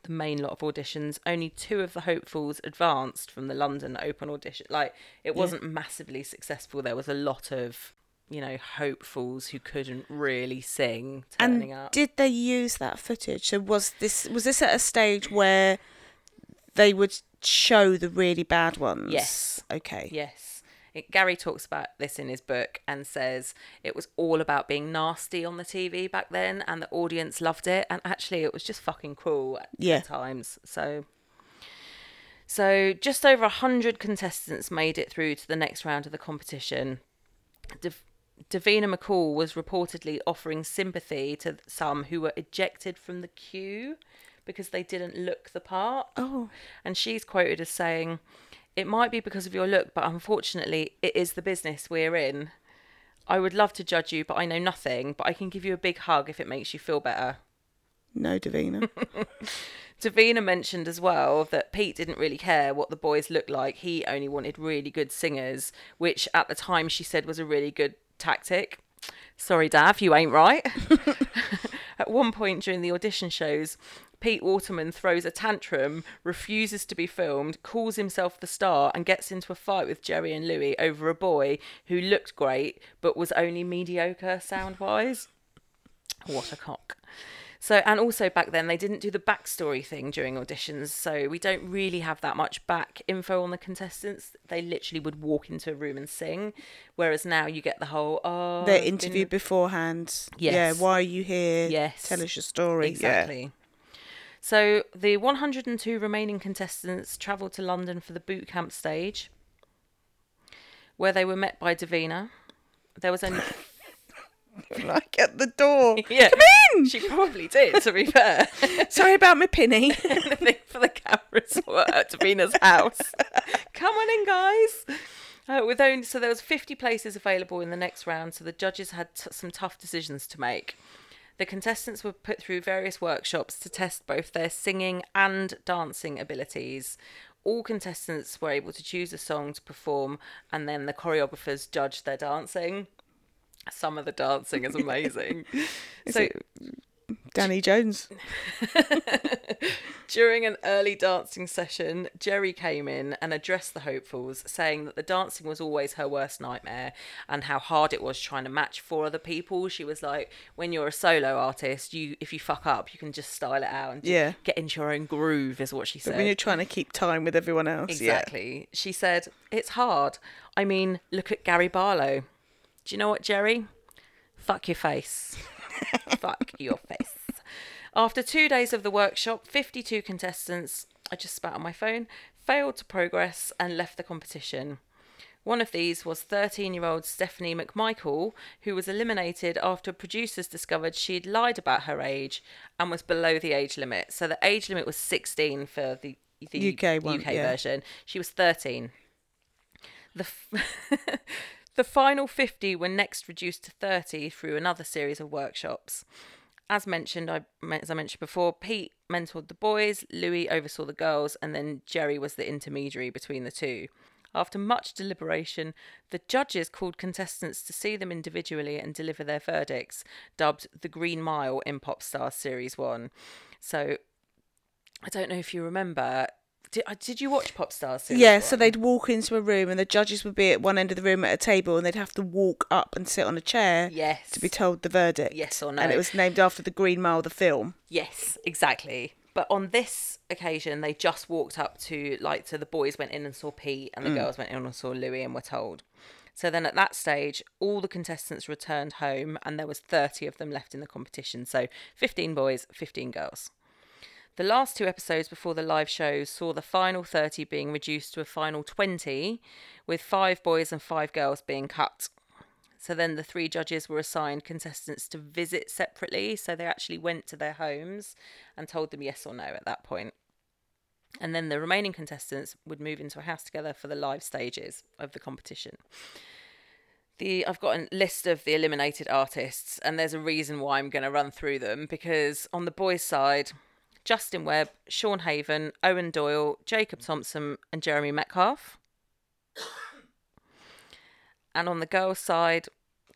the main lot of auditions, only two of the hopefuls advanced from the London open audition. Like it wasn't massively successful. There was a lot of you know hopefuls who couldn't really sing turning And up. did they use that footage? So was this was this at a stage where they would show the really bad ones? Yes. Okay. Yes. It, Gary talks about this in his book and says it was all about being nasty on the TV back then and the audience loved it and actually it was just fucking cool at Yeah. times. So so just over 100 contestants made it through to the next round of the competition. Dav- Davina McCall was reportedly offering sympathy to some who were ejected from the queue because they didn't look the part. Oh. And she's quoted as saying, It might be because of your look, but unfortunately, it is the business we're in. I would love to judge you, but I know nothing. But I can give you a big hug if it makes you feel better. No, Davina. Davina mentioned as well that Pete didn't really care what the boys looked like. He only wanted really good singers, which at the time she said was a really good tactic. Sorry, Dav, you ain't right. at one point during the audition shows, Pete Waterman throws a tantrum, refuses to be filmed, calls himself the star, and gets into a fight with Geri and Louis over a boy who looked great but was only mediocre sound wise. What a cock. So, and also back then they didn't do the backstory thing during auditions, so we don't really have that much back info on the contestants. They literally would walk into a room and sing, whereas now you get the whole oh They're been- interviewed beforehand. Yes. Yeah. Why are you here? Yes. Tell us your story. Exactly. So the 102 remaining contestants travelled to London for the boot camp stage, where they were met by Davina. There was only. Like at the door. yeah, Come in. she probably did. To be fair. Sorry about my penny. anything for the cameras were at Davina's house. Come on in, guys. Uh, with only so there was 50 places available in the next round, so the judges had t- some tough decisions to make. The contestants were put through various workshops to test both their singing and dancing abilities. All contestants were able to choose a song to perform, and then the choreographers judged their dancing. Some of the dancing is amazing. so, Danny Jones. During an early dancing session, Geri came in and addressed the hopefuls, saying that the dancing was always her worst nightmare and how hard it was trying to match four other people. She was like, when you're a solo artist, you if you fuck up, you can just style it out and Yeah. get into your own groove, is what she said. But when you're trying to keep time with everyone else. Exactly. She said, It's hard. I mean, look at Gary Barlow. Do you know what, Geri? Fuck your face. Fuck your face. After two days of the workshop, 52 contestants, I just spat on my phone, failed to progress and left the competition. One of these was 13 year old Stephanie McMichael, who was eliminated after producers discovered she'd lied about her age and was below the age limit. So the age limit was 16 for the, the UK one, UK yeah. version. She was 13. The, f- the final 50 were next reduced to 30 through another series of workshops. As mentioned, I, as I mentioned before, Pete mentored the boys, Louis oversaw the girls, and then Geri was the intermediary between the two. After much deliberation, the judges called contestants to see them individually and deliver their verdicts, dubbed the Green Mile in Popstar Series 1. So, I don't know if you remember. Did, uh, did you watch Popstars Series Yeah, so they'd walk into a room and the judges would be at one end of the room at a table and they'd have to walk up and sit on a chair Yes. to be told the verdict. Yes or no. And it was named after the Green Mile, the film. Yes, exactly. But on this occasion, they just walked up to like so the boys went in and saw Pete, and the girls went in and saw Louis, and were told. So then at that stage, all the contestants returned home, and there was thirty of them left in the competition. So fifteen boys, fifteen girls. The last two episodes before the live shows saw the final 30 being reduced to a final 20, with five boys and five girls being cut. So then the three judges were assigned contestants to visit separately. So they actually went to their homes and told them yes or no at that point. And then the remaining contestants would move into a house together for the live stages of the competition. The I've got a list of the eliminated artists, and there's a reason why I'm going to run through them because on the boys' side, Justin Webb, Sean Haven, Owen Doyle, Jacob Thompson, and Jeremy Metcalf. And on the girls' side,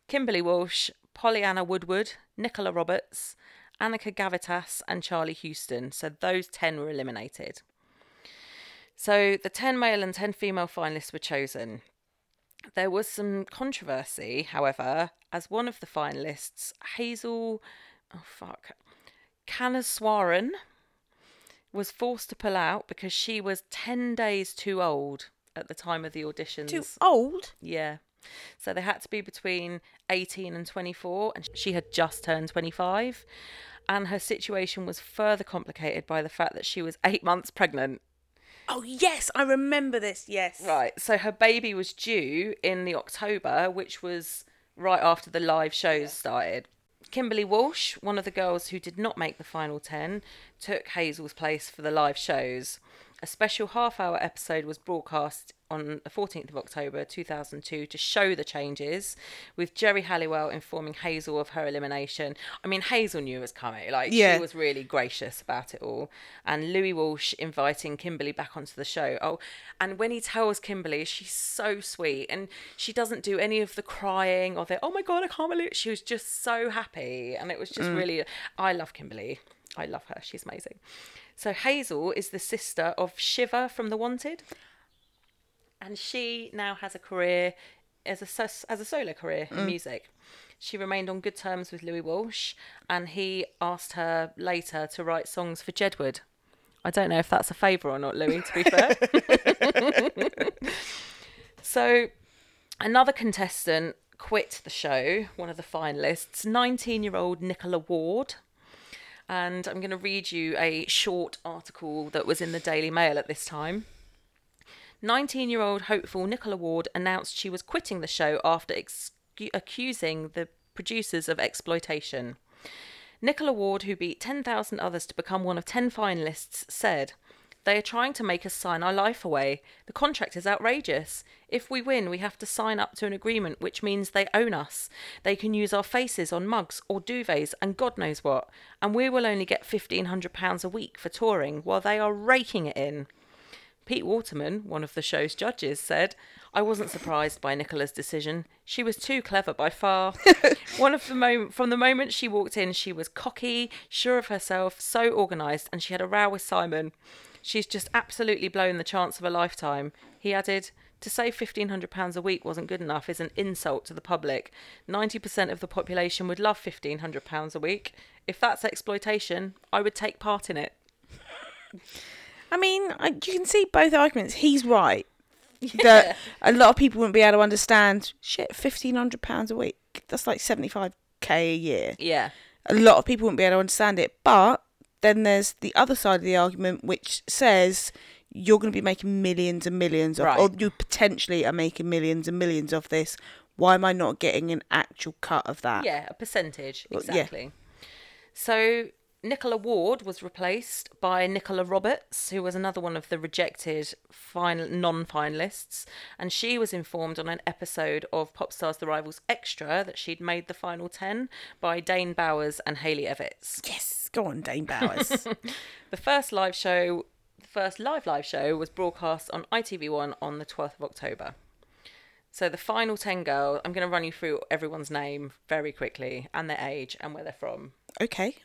Kimberly Walsh, Pollyanna Woodward, Nicola Roberts, Annika Gavitas, and Charlie Houston. So those 10 were eliminated. So the 10 male and 10 female finalists were chosen. There was some controversy, however, as one of the finalists, Hazel, oh fuck, Kaneswaran, was forced to pull out because she was 10 days too old at the time of the auditions. Too old. Yeah. So they had to be between 18 and 24, and she had just turned 25. And her situation was further complicated by the fact that she was eight months pregnant. Oh yes, I remember this. Yes. Right. So her baby was due in the October, which was right after the live shows started. Kimberly Walsh, one of the girls who did not make the final 10, took Hazel's place for the live shows. A special half hour episode was broadcast on the 14th of October 2002 to show the changes, with Geri Halliwell informing Hazel of her elimination. I mean, Hazel knew it was coming, like, Yeah. she was really gracious about it all. And Louis Walsh inviting Kimberly back onto the show. Oh, and when he tells Kimberly, she's so sweet and she doesn't do any of the crying or the, oh my God, I can't believe it. She was just so happy. And it was just mm. really, I love Kimberly. I love her. She's amazing. So Hazel is the sister of Siva from The Wanted. And she now has a career as a, as a solo career in mm. music. She remained on good terms with Louis Walsh, and he asked her later to write songs for Jedward. I don't know if that's a favour or not, Louis, to be fair. so, another contestant quit the show, one of the finalists, 19 year old Nicola Ward. And I'm going to read you a short article that was in the Daily Mail at this time. 19 year old hopeful Nicola Ward announced she was quitting the show after ex- accusing the producers of exploitation. Nicola Ward, who beat 10,000 others to become one of 10 finalists, said, They are trying to make us sign our life away. The contract is outrageous. If we win, we have to sign up to an agreement which means they own us. They can use our faces on mugs or duvets and God knows what. And we will only get £1,500 a week for touring while they are raking it in. Pete Waterman, one of the show's judges, said, I wasn't surprised by Nicola's decision. She was too clever by far. one of the moment from the moment she walked in, she was cocky, sure of herself, so organised, and she had a row with Simon. She's just absolutely blown the chance of a lifetime. He added, to say £1,500 a week wasn't good enough is an insult to the public. 90% of the population would love £1,500 a week. If that's exploitation, I would take part in it. I mean, I, you can see both arguments. He's right. That a lot of people wouldn't be able to understand. Shit, fifteen hundred pounds a week. That's like seventy five k a year. Yeah. A lot of people wouldn't be able to understand it. But then there's the other side of the argument, which says you're going to be making millions and millions of, Right. or you potentially are making millions and millions of this. Why am I not getting an actual cut of that? Yeah, a percentage, Well, yeah. exactly. So Nicola Ward was replaced by Nicola Roberts, who was another one of the rejected final non-finalists, and she was informed on an episode of Popstars: The Rivals Extra that she'd made the final ten by Dane Bowers and Hayley Evitts. Yes, go on, Dane Bowers. The first live show, the first live live show, was broadcast on ITV1 on the 12th of October. So the final 10 girls, I'm going to run you through everyone's name very quickly and their age and where they're from. okay.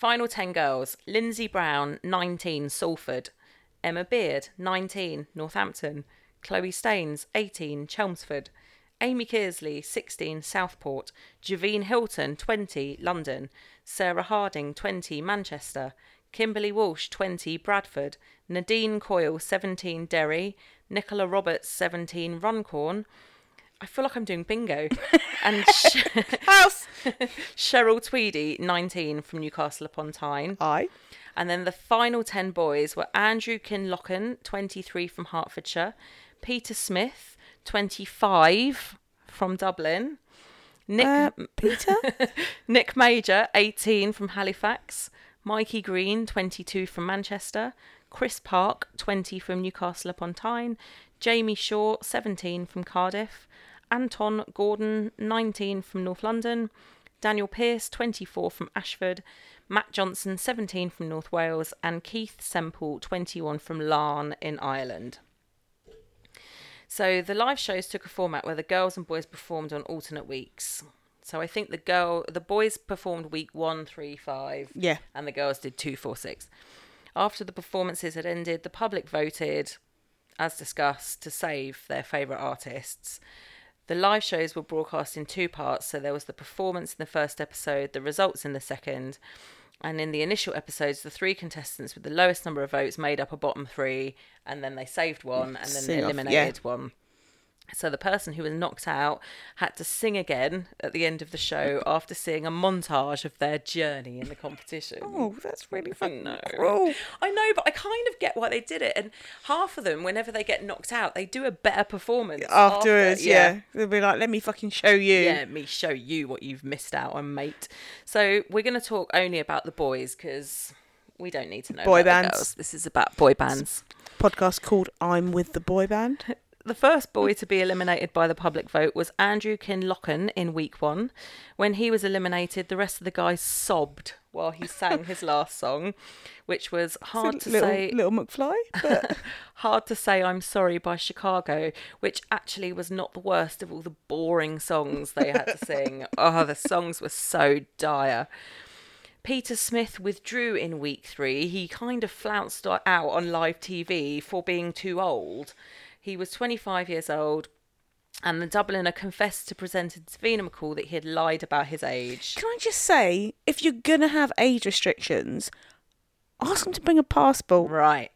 Final 10 girls Lindsay Brown, 19, Salford. Emma Beard, 19, Northampton. Chloe Staines, 18, Chelmsford. Amy Kearsley, 16, Southport. Javine Hilton, 20, London. Sarah Harding, 20, Manchester. Kimberly Walsh, 20, Bradford. Nadine Coyle, 17, Derry. Nicola Roberts, 17, Runcorn. I feel like I'm doing bingo. and Sh- House. Cheryl Tweedy, 19, from Newcastle upon Tyne. I. And then the final 10 boys were Andrew Kinlochen, 23 from Hertfordshire, Peter Smith, 25 from Dublin, Nick, Uh, Peter. Nick Major, 18 from Halifax, Mikey Green, 22 from Manchester, Chris Park, 20 from Newcastle upon Tyne, Jamie Shaw, 17 from Cardiff, Anton Gordon, 19 from North London, Daniel Pearce, 24 from Ashford, Matt Johnson, 17 from North Wales, and Keith Semple, 21 from Larne in Ireland. So the live shows took a format where the girls and boys performed on alternate weeks. So I think the girl, the boys performed week one, three, five, Yeah. and the girls did two, four, six. After the performances had ended, the public voted, as discussed, to save their favourite artists. The live shows were broadcast in two parts, so there was the performance in the first episode, the results in the second, and in the initial episodes, the three contestants with the lowest number of votes made up a bottom three, and then they saved one and then Sing off, eliminated yeah. one. So the person who was knocked out had to sing again at the end of the show after seeing a montage of their journey in the competition. Oh, that's really I fucking know. cruel. I know, but I kind of get why they did it. And half of them, whenever they get knocked out, they do a better performance Afterwards, after. yeah. They'll be like, let me fucking show you. Yeah, let me show you what you've missed out on, mate. So we're going to talk only about the boys because we don't need to know Boy about the bands. girls. This is about boy bands. Podcast called I'm with the boy band. The first boy to be eliminated by the public vote was Andrew Kinlochen in week one. When he was eliminated, the rest of the guys sobbed while he sang his last song, which was hard to little, say. little McFly, but Hard to Say I'm Sorry by Chicago, which actually was not the worst of all the boring songs they had to sing. Oh, the songs were so dire. Peter Smith withdrew in week three. He kind of flounced out on live TV for being too old. He was 25 years old, and the Dubliner confessed to presenter Davina McCall that he had lied about his age. can I just say, if you're gonna have age restrictions, ask them to bring a passport. Right.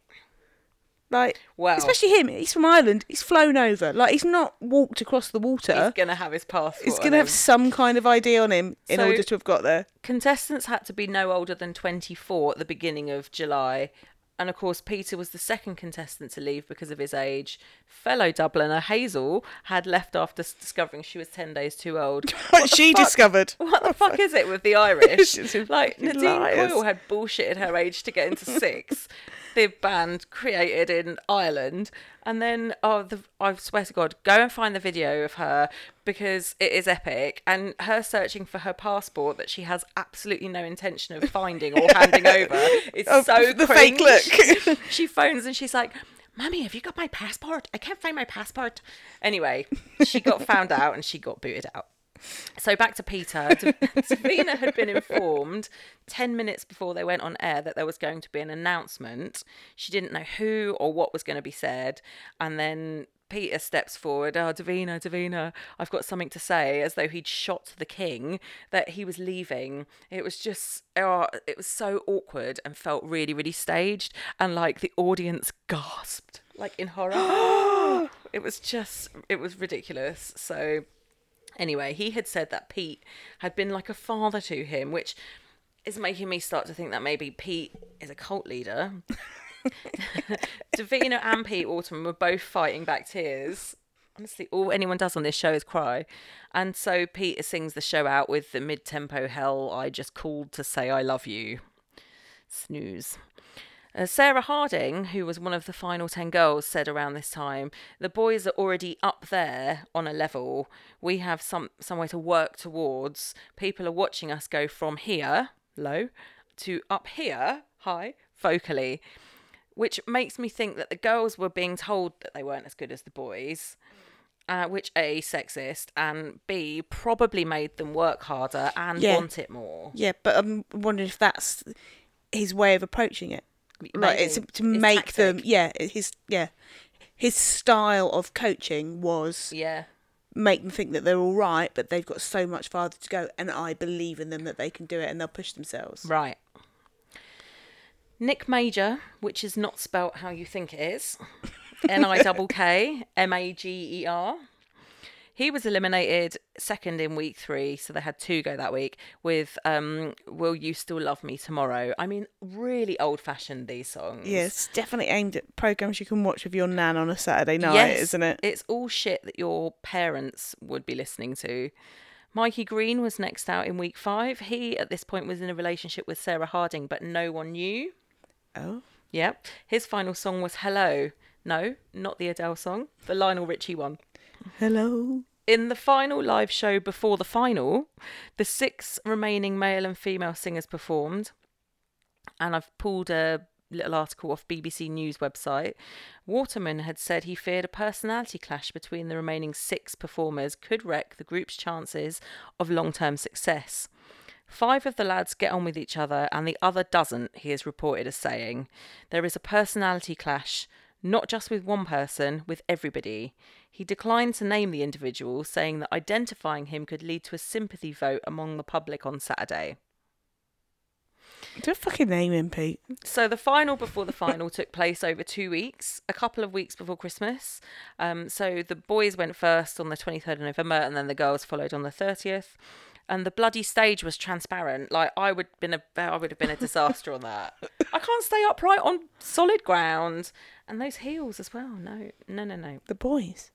Like, Well- especially him. He's from Ireland. He's flown over. Like, he's not walked across the water. He's going to have his passport. He's gonna have him. some kind of ID on him in So- order to have got there. Contestants had to be no older than 24 at the beginning of July. And of course, Peter was the second contestant to leave because of his age. Fellow Dubliner Hazel had left after discovering she was 10 days too old. What she fuck? discovered. What the oh, fuck is it with the Irish? Like Nadine liars. Coyle had bullshitted her age to get into six. the band created in Ireland, and then oh, the, I swear to God, go and find the video of her because it is epic. And her searching for her passport that she has absolutely no intention of finding or handing over. It's Oh, so the fake cringe. look. she phones and she's like. Mummy, have you got my passport? I can't find my passport. Anyway, she got found out and she got booted out. So back to Peter. Davina had been informed 10 minutes before they went on air that there was going to be an announcement. She didn't know who or what was going to be said. And then Peter steps forward. Oh, Davina, Davina, I've got something to say, as though he'd shot the king that he was leaving. It was just, oh, it was so awkward and felt really, really staged. And like the audience gasped, like in horror. it was just, it was ridiculous. So Anyway, he had said that Pete had been like a father to him, which is making me start to think that maybe Pete is a cult leader. Davina and Pete Autumn were both fighting back tears. Honestly, all anyone does on this show is cry. And so Peter sings the show out with the mid tempo hell, I just called to say I love you. Snooze. Uh, Sarah Harding, who was one of the final 10 girls, said around this time, The boys are already up there on a level. We have some somewhere to work towards. People are watching us go from here, low, to up here, high, vocally. Which makes me think that the girls were being told that they weren't as good as the boys. Uh, which A, sexist, and B, probably made them work harder and Yeah. want it more. Yeah, but I'm wondering if that's his way of approaching it. Like it's to make them, yeah, his yeah, his style of coaching was Yeah. make them think that they're all right, but they've got so much farther to go, and I believe in them that they can do it, and they'll push themselves. Right. Nick Major, which is not spelt how you think it is, N I double K M A G E R. He was eliminated second in week three, so they had two go that week with um, "Will You Still Love Me Tomorrow." I mean, really old-fashioned these songs. It's definitely aimed at programs you can watch with your nan on a Saturday night, yes, isn't it? It's all shit that your parents would be listening to. Mikey Green was next out in week five. He, at this point, was in a relationship with Sarah Harding, but no one knew. Oh. Yep. His final song was Hello. No, not the Adele song, the Lionel Richie one. Hello. In the final live show before the final, the six remaining male and female singers performed. And I've pulled a little article off BBC News website. Waterman had said he feared a personality clash between the remaining six performers could wreck the group's chances of long term success. Five of the lads get on with each other and the other doesn't, he is reported as saying. There is a personality clash, not just with one person, with everybody. He declined to name the individual, saying that identifying him could lead to a sympathy vote among the public on Saturday. Do a fucking name him, Pete. So the final before the final took place over two weeks, a couple of weeks before Christmas. Um, so the boys went first on the 23rd of November, and then the girls followed on the 30th. And the bloody stage was transparent. Like I would been a, I would have been a disaster on that. I can't stay upright on solid ground, and those heels as well. No, no, no, no. The boys.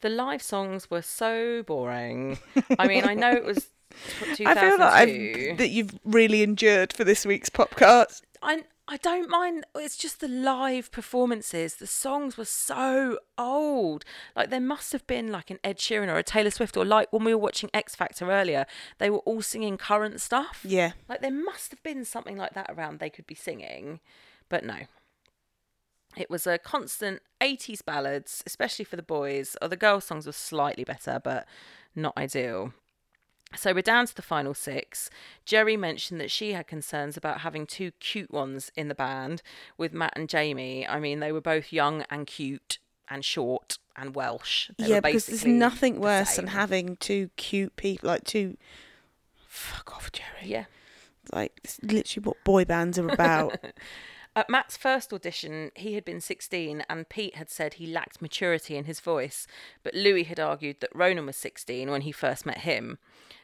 The live songs were so boring. I mean, I know it was. I feel 2002. that I've, that you've really endured for this week's podcast. I I don't mind. Oh, it's just the live performances. The songs were so old. Like there must have been like an Ed Sheeran or a Taylor Swift or like when we were watching X Factor earlier, they were all singing current stuff. Yeah. Like there must have been something like that around they could be singing, but no. It was a constant 80s ballads, especially for the boys. Or the girls' songs were slightly better, but not ideal. So we're down to the final six. Geri mentioned that she had concerns about having two cute ones in the band with Matt and Jamie. I mean, they were both young and cute and short and Welsh. They yeah, because there's nothing the worse than having two cute people, like two. Fuck off, Geri. Yeah. Like, it's literally what boy bands are about. At Matt's first audition, he had been 16 and Pete had said he lacked maturity in his voice, but Louis had argued that Ronan was 16 when he first met him.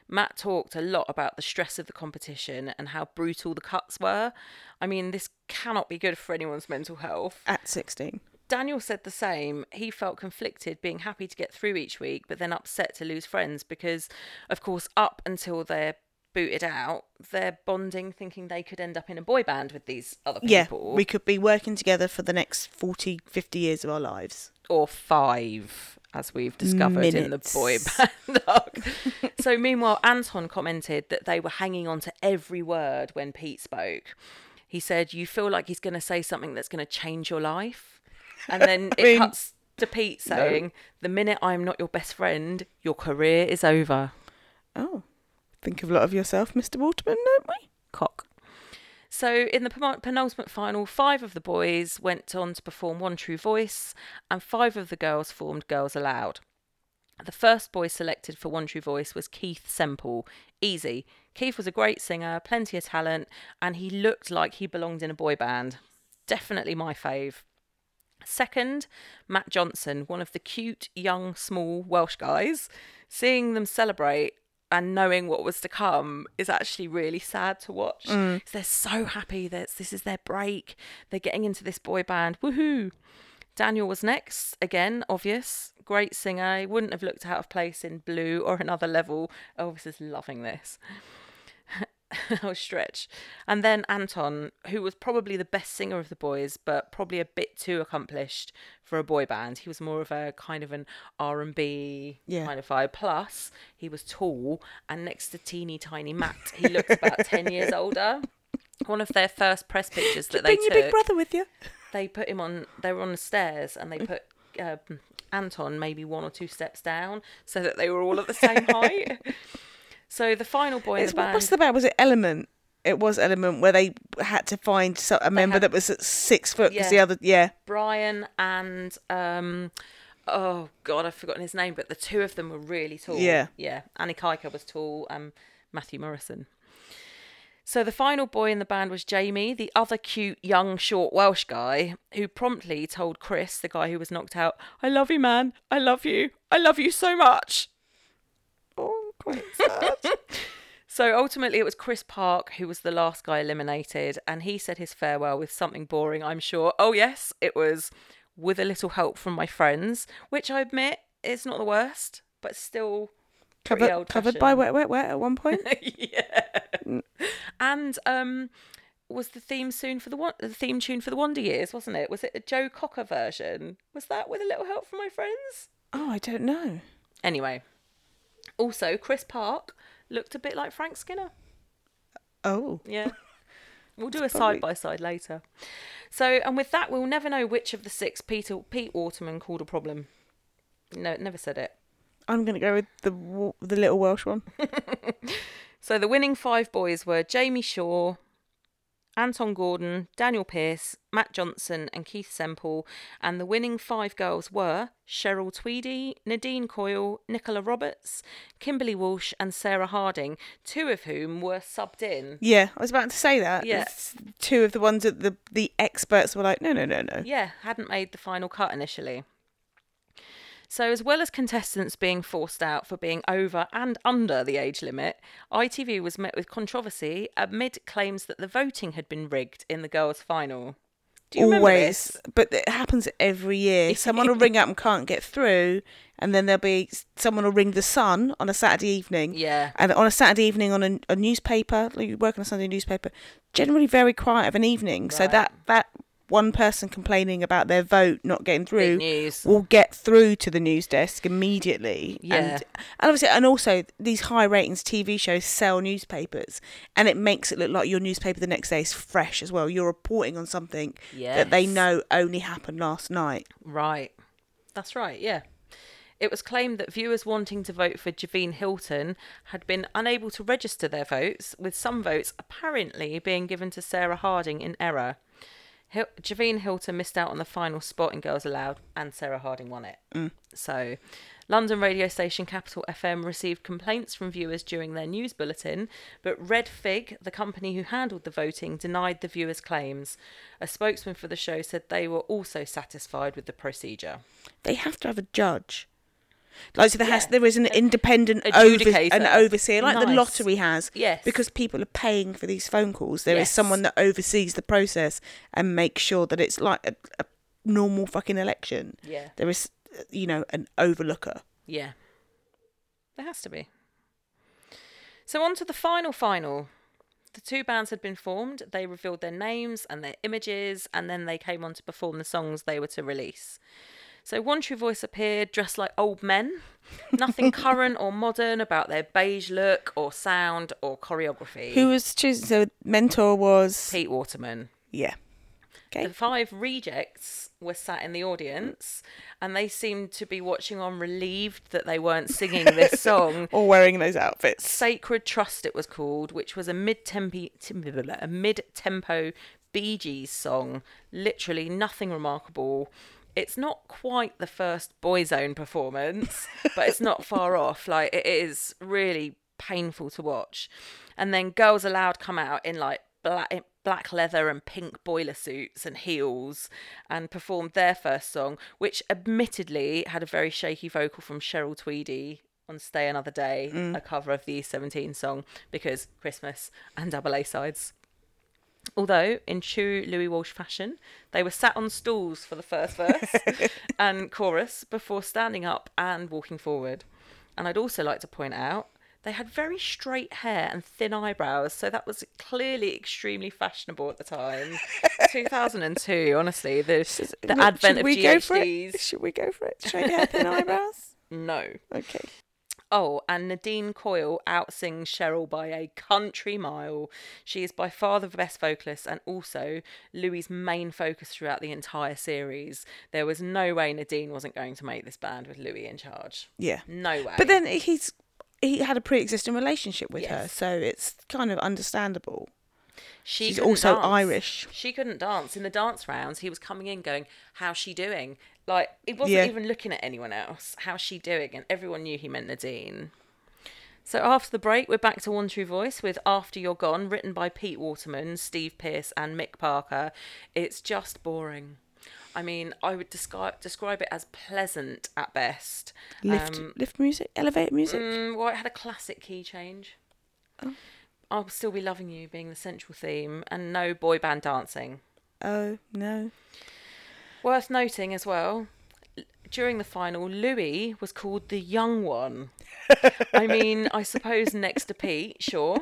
Matt talked a lot about the stress of the competition and how brutal the cuts were. I mean, this cannot be good for anyone's mental health. At 16. Daniel said the same. He felt conflicted, being happy to get through each week, but then upset to lose friends because, of course, up until they're booted out, they're bonding, thinking they could end up in a boy band with these other people. Yeah, we could be working together for the next 40, 50 years of our lives. or five, as we've discovered in the boy band arc. so, meanwhile, Anton commented that they were hanging on to every word when Pete spoke. He said, You feel like he's going to say something that's going to change your life. And then it mean, cuts to Pete saying, The minute I'm not your best friend, your career is over. Oh, think of a lot of yourself, Mr. Waterman, don't we? cock. So, in the penultimate final, five of the boys went on to perform One True Voice, and five of the girls formed Girls Aloud. The first boy selected for One True Voice was Keith Semple. Easy. Keith was a great singer, plenty of talent, and he looked like he belonged in a boy band. Definitely my fave. Second, Matt Johnson, one of the cute, young, small Welsh guys. Seeing them celebrate and knowing what was to come is actually really sad to watch. Mm. 'Cause They're so happy that this is their break. They're getting into this boy band. Woohoo! Daniel was next. Again, obvious. Great singer. He wouldn't have looked out of place in Blue or another level. Elvis is loving this. oh, stretch. And then Anton, who was probably the best singer of the boys, but probably a bit too accomplished for a boy band. He was more of a kind of an R and B kind of vibe. Plus, he was tall, and next to teeny tiny Matt, he looked about ten years older. One of their first press pictures that they took. Bring your big brother with you. they put him on they were on the stairs and they put um, anton maybe one or two steps down so that they were all at the same height so the final boy in It's, the band what's the band? Was it Element? It was Element where they had to find a member had- that was six foot because the other, yeah. brian and um oh god i've forgotten his name but the two of them were really tall Yeah. yeah annie Kuiper was tall um matthew morrison So the final boy in the band was Jamie, the other cute, young, short Welsh guy, who promptly told Chris, the guy who was knocked out, I love you, man. I love you. I love you so much. So ultimately, it was Chris Park who was the last guy eliminated, and he said his farewell with something boring, I'm sure. Oh, yes, it was with a little help from my friends, which I admit is not the worst, but still covered, covered by Wet Wet Wet at one point. yeah. And um, was the theme soon for the the theme tune for the Wonder Years, wasn't it? Was it a Joe Cocker version? Was that with a little help from my friends? oh, I don't know. Anyway, also Chris Park looked a bit like Frank Skinner. Oh, Yeah. We'll do a side by side later. So, and with that, we'll never know which of the six Peter, Pete Waterman called a problem. No, never said it. I'm gonna go with the the little Welsh one. So the winning five boys were Jamie Shaw, Anton Gordon, Daniel Pearce, Matt Johnson, and Keith Semple. And the winning five girls were Cheryl Tweedy, Nadine Coyle, Nicola Roberts, Kimberly Walsh, and Sarah Harding, two of whom were subbed in. Yeah, I was about to say that. Yeah. It's two of the ones that the the experts were like, no, no, no, no. Yeah, hadn't made the final cut initially. So, as well as contestants being forced out for being over and under the age limit, ITV was met with controversy amid claims that the voting had been rigged in the girls' final. Do you remember Always, but it happens every year. Someone will ring up and can't get through, and then there'll be someone will ring the Sun on a Saturday evening. Yeah. And on a Saturday evening on a, a newspaper, like you work on a Sunday newspaper, generally very quiet of an evening. So that that one person complaining about their vote not getting through will get through to the news desk immediately. Yeah. And, and obviously, and also these high ratings TV shows sell newspapers, and it makes it look like your newspaper the next day is fresh as well. You're reporting on something that they know only happened last night. Right. That's right, yeah. It was claimed that viewers wanting to vote for Javine Hylton had been unable to register their votes, with some votes apparently being given to Sarah Harding in error. Hil- Javine Hylton missed out on the final spot in Girls Aloud, and Sarah Harding won it. Mm. So, London radio station Capital FM received complaints from viewers during their news bulletin, but Red Fig, the company who handled the voting, denied the viewers' claims. A spokesman for the show said they were also satisfied with the procedure. They have to have a judge. Like so, there has Yeah. there is an independent over, an overseer, like the lottery has. Yes. Because people are paying for these phone calls. There is Yes. someone that oversees the process and makes sure that it's like a, a normal fucking election. Yeah. There is, you know, an overlooker. Yeah. There has to be. So on to the final final. The two bands had been formed, they revealed their names and their images, and then they came on to perform the songs they were to release. So One True Voice appeared dressed like old men. Nothing current or modern about their beige look or sound or choreography. Who was choosing? So mentor was Pete Waterman. yeah. Okay. The five rejects were sat in the audience and they seemed to be watching on relieved that they weren't singing this song. Or wearing those outfits. Sacred Trust it was called, which was a mid-tempo a mid-tempo Bee Gees song. Literally nothing remarkable. It's not quite the first Boyzone performance, but it's not far off. Like it is really painful to watch. And then Girls Aloud come out in like black black leather and pink boiler suits and heels and performed their first song, which admittedly had a very shaky vocal from Cheryl Tweedy on Stay Another Day, mm. a cover of the East 17 song, because Christmas and double A sides. Although, in true Louis Walsh fashion, they were sat on stools for the first verse and chorus before standing up and walking forward. And I'd also like to point out they had very straight hair and thin eyebrows, so that was clearly extremely fashionable at the time. 2002, honestly, the, the Should advent of we go for it? GHDs. Should we go for it? Straight hair, thin eyebrows. No. Okay. Oh, and Nadine Coyle outsings Cheryl by a country mile. She is by far the best vocalist and also Louis' main focus throughout the entire series. There was no way Nadine wasn't going to make this band with Louis in charge. Yeah. No way. But then he's he had a pre-existing relationship with her, so it's kind of understandable. she she's also dance. Irish. She couldn't dance. In the dance rounds, he was coming in going, How's she doing? Like, he wasn't Yeah. even looking at anyone else. How's she doing? And everyone knew he meant Nadine. So after the break, we're back to One True Voice with After You're Gone, written by Pete Waterman, Steve Pearce, and Mick Parker. It's just boring. I mean, I would describe describe it as pleasant at best. Lift, Um, lift music, elevator music. Mm, well, it had a classic key change. Oh. I'll still be loving you being the central theme, and no boy band dancing. Oh no. Worth noting as well, during the final, Louis was called the young one. I mean, I suppose next to Pete, sure.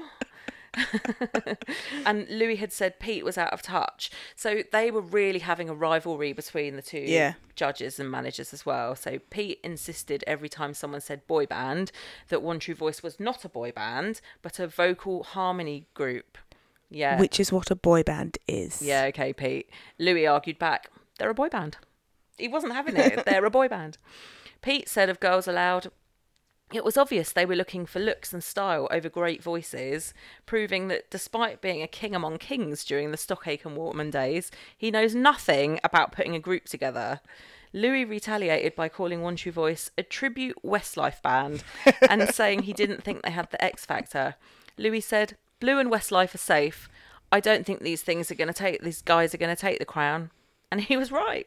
and Louis had said Pete was out of touch. So they were really having a rivalry between the two Yeah. judges and managers as well. So Pete insisted every time someone said boy band that One True Voice was not a boy band, but a vocal harmony group. Yeah. Which is what a boy band is. Yeah, okay, Pete. Louis argued back, they're a boy band. He wasn't having it. they're a boy band. Pete said of Girls Aloud, it was obvious they were looking for looks and style over great voices, proving that despite being a king among kings during the Stock Aitken Waterman days, he knows nothing about putting a group together. Louis retaliated by calling One True Voice a tribute Westlife band and saying he didn't think they had the X Factor. Louis said, Blue and Westlife are safe. I don't think these things are going to take, these guys are going to take the crown. And he was right.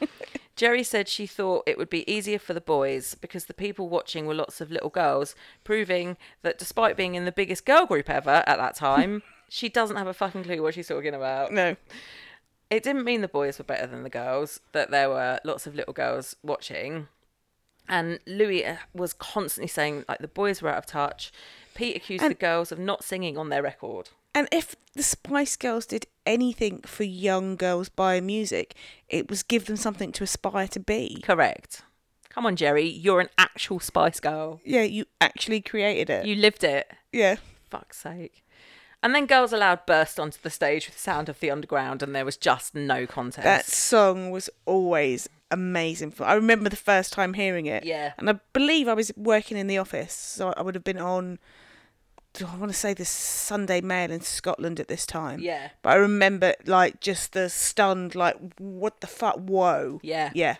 Geri said she thought it would be easier for the boys because the people watching were lots of little girls, proving that despite being in the biggest girl group ever at that time, she doesn't have a fucking clue what she's talking about. No. It didn't mean the boys were better than the girls, that there were lots of little girls watching. And Louis uh, was constantly saying, like, the boys were out of touch. Pete accused the girls of not singing on their record. And if the Spice Girls did anything for young girls by music, it was give them something to aspire to be. Correct. Come on, Geri, you're an actual Spice Girl. Yeah, you actually created it. You lived it. yeah. fuck's sake. And then Girls Aloud burst onto the stage with the sound of the underground, and there was just no contest. That song was always amazing. I remember the first time hearing it. Yeah. And I believe I was working in the office, so I would have been on. I want to say the Sunday Mail in Scotland at this time. Yeah. But I remember like just the stunned, like, what the fuck? Whoa. Yeah. Yeah.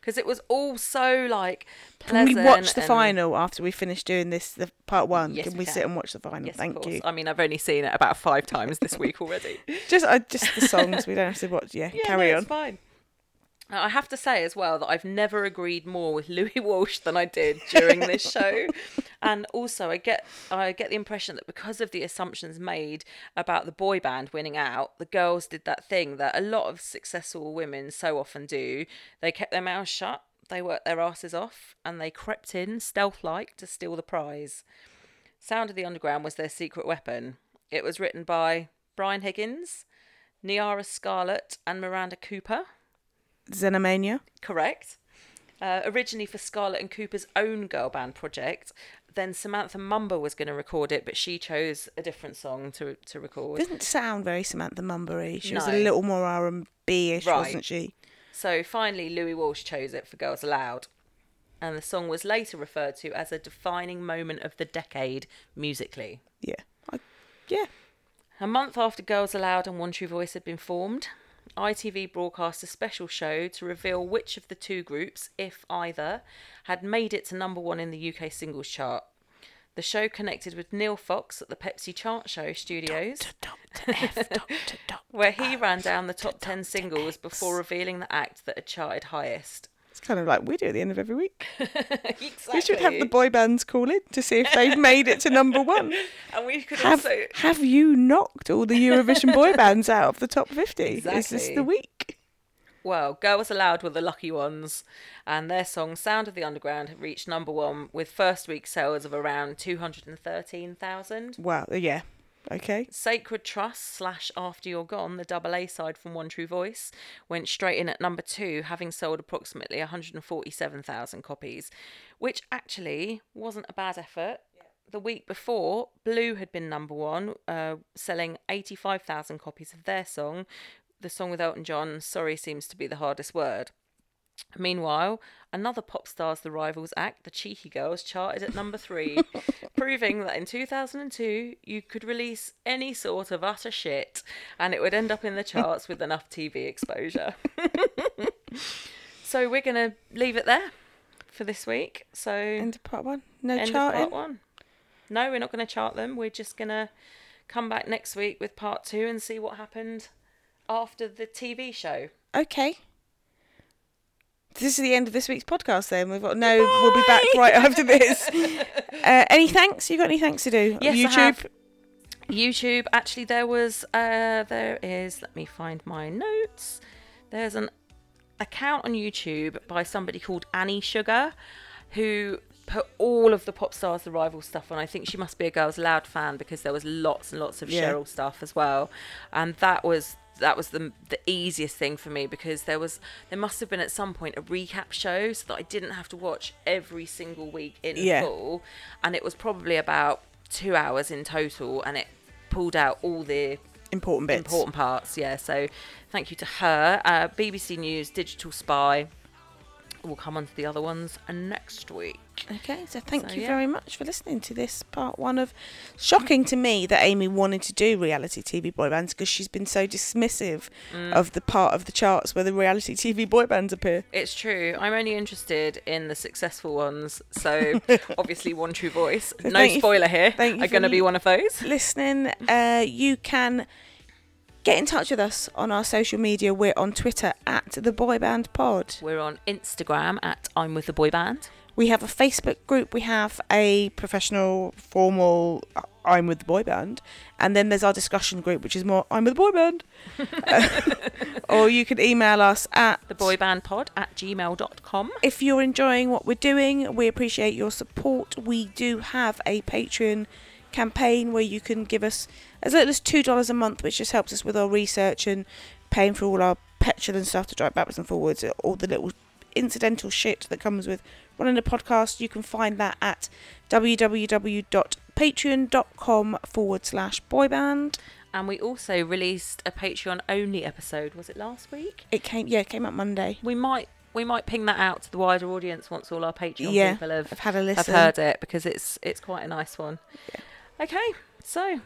because it was all so like Can we watch the and- final after we finish doing this, the part one? Yes, can we we, can. sit and watch the final? Yes, Thank you. I mean, I've only seen it about five times this week already. Just, uh, just the songs. we don't have to watch. Yeah, Yeah, carry no, on. It's fine. Uh, I have to say as well that I've never agreed more with Louis Walsh than I did during this show, and also I get I get the impression that because of the assumptions made about the boy band winning out, the girls did that thing that a lot of successful women so often do. They kept their mouths shut, they worked their asses off, and they crept in stealth-like to steal the prize. Sound of the Underground was their secret weapon. It was written by Brian Higgins, Niara Scarlett, and Miranda Cooper. Xenomania. Correct. Uh, originally for Scarlett and Cooper's own girl band project, then Samantha Mumba was going to record it, but she chose a different song to to record. Didn't sound very Samantha Mumbery. She was a little more R and B ish, Right. wasn't she? So finally, Louis Walsh chose it for Girls Aloud, and the song was later referred to as a defining moment of the decade musically. Yeah. I, yeah. A month after Girls Aloud and One True Voice had been formed, ITV broadcast a special show to reveal which of the two groups, if either, had made it to number one in the UK singles chart. The show connected with Neil Fox at the Pepsi Chart Show studios, Doctor F. Doctor Doctor. where he ran down the top 10 singles before revealing the act that had charted highest. It's kind of like we do at the end of every week. exactly. We should have the boy bands call in to see if they've made it to number one. And we could Have also. Have you knocked all the Eurovision boy bands out of the top fifty? Is this the week? Well, Girls Aloud were the lucky ones, and their song Sound of the Underground reached number one with first week sales of around 213,000. Well, yeah. Okay. Sacred Trust slash After You're Gone, the double A side from One True Voice, went straight in at number two, having sold approximately 147,000 copies, which actually wasn't a bad effort. The week before, Blue had been number one, uh, selling 85,000 copies of their song. The song with Elton John, Sorry Seems to be the Hardest Word. Meanwhile, another Pop Stars The Rivals act, the Cheeky Girls, charted at number three, proving that in 2002 you could release any sort of utter shit and it would end up in the charts with enough TV exposure. so we're going to leave it there for this week. So, End of part one. No end of charting. part one. No, we're not going to chart them. We're just going to come back next week with part two and see what happened after the TV show. Okay. This is the end of this week's podcast. Then we've got no. We'll be back right after this. Uh, any thanks? You got any thanks to do? Yes, YouTube. YouTube. Actually, there was. Uh, there is. Let me find my notes. There's an account on YouTube by somebody called Annie Sugar, who put all of the pop stars the rival stuff on. I think she must be a Girls Loud fan because there was lots and lots of Yeah. Cheryl stuff as well, and that was that was the the easiest thing for me because there was there must have been at some point a recap show so that I didn't have to watch every single week in Yeah. full, and it was probably about two hours in total, and it pulled out all the Important bits. important parts. Yeah, so thank you to her. Uh, BBC News Digital Spy. We'll come on to the other ones next week. Okay, so thank So, you yeah. very much for listening to this part one of. Shocking to me that Amy wanted to do reality TV boy bands because she's been so dismissive Mm. of the part of the charts where the reality TV boy bands appear. It's true. I'm only interested in the successful ones. So obviously, One True Voice. No thank you- spoiler here. thank you Are going to be one of those. Listening, uh, you can get in touch with us on our social media. We're on Twitter at the Boy Band Pod. We're on Instagram at I'm with the boy band. We have a Facebook group. We have a professional, formal uh, I'm with the boy band. And then there's our discussion group, which is more I'm with the boy band. Or you can email us at The boy band pod at gmail.com. If you're enjoying what we're doing, we appreciate your support. We do have a Patreon campaign where you can give us as little as $2 a month, which just helps us with our research and paying for all our petrol and stuff to drive backwards and forwards, all the little incidental shit that comes with running a podcast. You can find that at www.patreon.com forward slash boyband. And we also released a Patreon only episode. Was it last week? It came, yeah, it came out Monday. We might we might ping that out to the wider audience once all our Patreon Yeah, people have, I've had a listen. have heard it because it's it's quite a nice one. Okay, so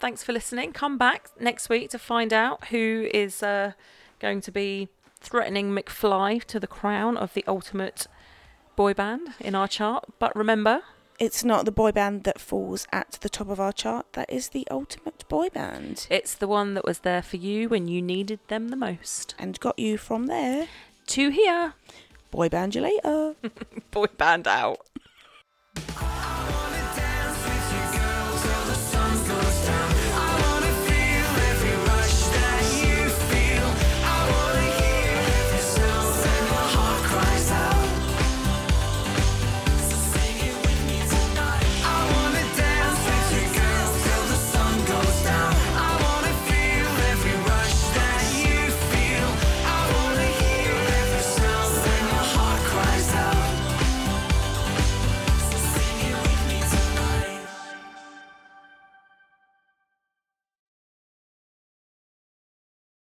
thanks for listening. Come back next week to find out who is uh, going to be threatening McFly to the crown of the ultimate boy band in our chart. But remember, It's not the boy band that falls at the top of our chart. That is the ultimate boy band. it's the one that was there for you when you needed them the most. And got you from there. To here, Boy band you later. boy band out.